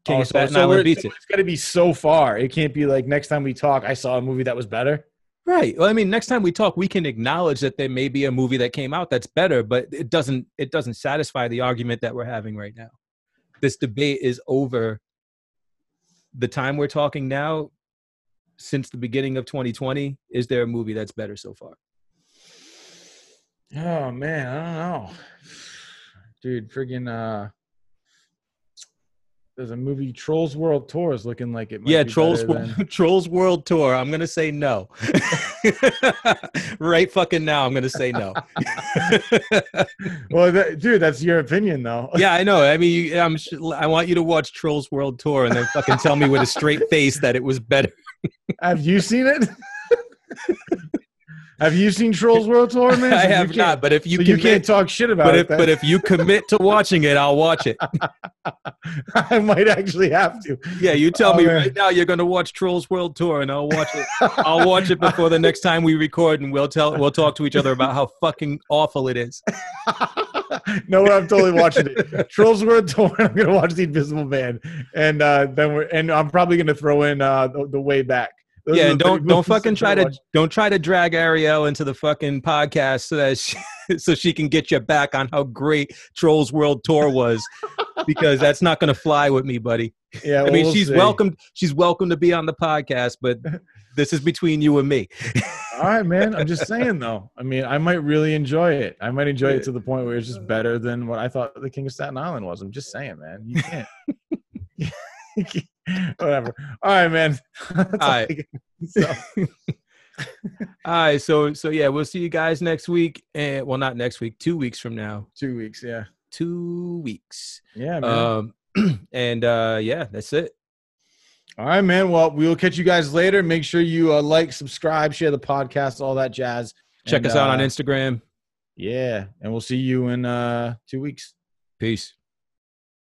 [SPEAKER 6] King
[SPEAKER 7] Oh, so- so
[SPEAKER 6] Island
[SPEAKER 7] we're-
[SPEAKER 6] beats
[SPEAKER 7] so
[SPEAKER 6] it.
[SPEAKER 7] It's got to be so far. It can't be like next time we talk, I saw a movie that was better.
[SPEAKER 6] Right. Well, I mean, next time we talk, we can acknowledge that there may be a movie that came out that's better, but it doesn't. It doesn't satisfy the argument that we're having right now. This debate is over. The time we're talking now, since the beginning of 2020, is there a movie that's better so far?
[SPEAKER 7] Oh man, I don't know, dude. Friggin' uh, there's a movie Trolls World Tour is looking like it. Might
[SPEAKER 6] yeah,
[SPEAKER 7] be
[SPEAKER 6] Trolls
[SPEAKER 7] than- <laughs>
[SPEAKER 6] Trolls World Tour. I'm gonna say no. <laughs> right fucking now, I'm gonna say no. <laughs>
[SPEAKER 7] well, that, dude, that's your opinion, though.
[SPEAKER 6] yeah, I know. I mean, you, I'm. sh- I want you to watch Trolls World Tour and then fucking tell me with a straight face that it was better.
[SPEAKER 7] Have you seen it? Have you seen Trolls <laughs> World Tour, man?
[SPEAKER 6] I have
[SPEAKER 7] can't-
[SPEAKER 6] but if you
[SPEAKER 7] so you can't talk shit about
[SPEAKER 6] but
[SPEAKER 7] it.
[SPEAKER 6] if but if you commit to watching it, I'll watch it. <laughs>
[SPEAKER 7] I might actually have to.
[SPEAKER 6] Yeah, you tell
[SPEAKER 7] Oh,
[SPEAKER 6] me
[SPEAKER 7] man.
[SPEAKER 6] right now you're going to watch Trolls World Tour, and I'll watch it. <laughs> I'll watch it before the next time we record, and we'll tell we'll talk to each other about how fucking awful it is.
[SPEAKER 7] no, I'm totally watching it. Trolls World Tour. I'm gonna watch the Invisible Man, and uh, then we're and I'm probably gonna throw in uh, the, the Way Back. Those
[SPEAKER 6] yeah, and don't don't fucking try to don't try to drag Ariel into the fucking podcast so that she, <laughs> so she can get you back on how great Trolls World Tour was, because that's not going to fly with me, buddy.
[SPEAKER 7] Yeah,
[SPEAKER 6] I mean,
[SPEAKER 7] we'll
[SPEAKER 6] she's
[SPEAKER 7] see.
[SPEAKER 6] welcome. She's welcome to be on the podcast, but <laughs> this is between you and me.
[SPEAKER 7] All right, man. I'm just saying <laughs> though. I mean, I might really enjoy it. I might enjoy it to the point where it's just better than what I thought the King of Staten Island was. I'm just saying, man. You can't. <laughs> Whatever. All right, man. <laughs> All
[SPEAKER 6] right.
[SPEAKER 7] So, <laughs>
[SPEAKER 6] All right, so so yeah, we'll see you guys next week, and well, not next week, two weeks from now,
[SPEAKER 7] two weeks. Yeah.
[SPEAKER 6] two weeks.
[SPEAKER 7] Yeah, man.
[SPEAKER 6] Um, <clears throat> and uh, yeah, that's it.
[SPEAKER 7] All right, man. Well, we will catch you guys later. Make sure you uh, like, subscribe, share the podcast, all that jazz.
[SPEAKER 6] Check
[SPEAKER 7] And,
[SPEAKER 6] us out on
[SPEAKER 7] uh,
[SPEAKER 6] Instagram.
[SPEAKER 7] Yeah, and we'll see you in uh, two weeks.
[SPEAKER 6] Peace.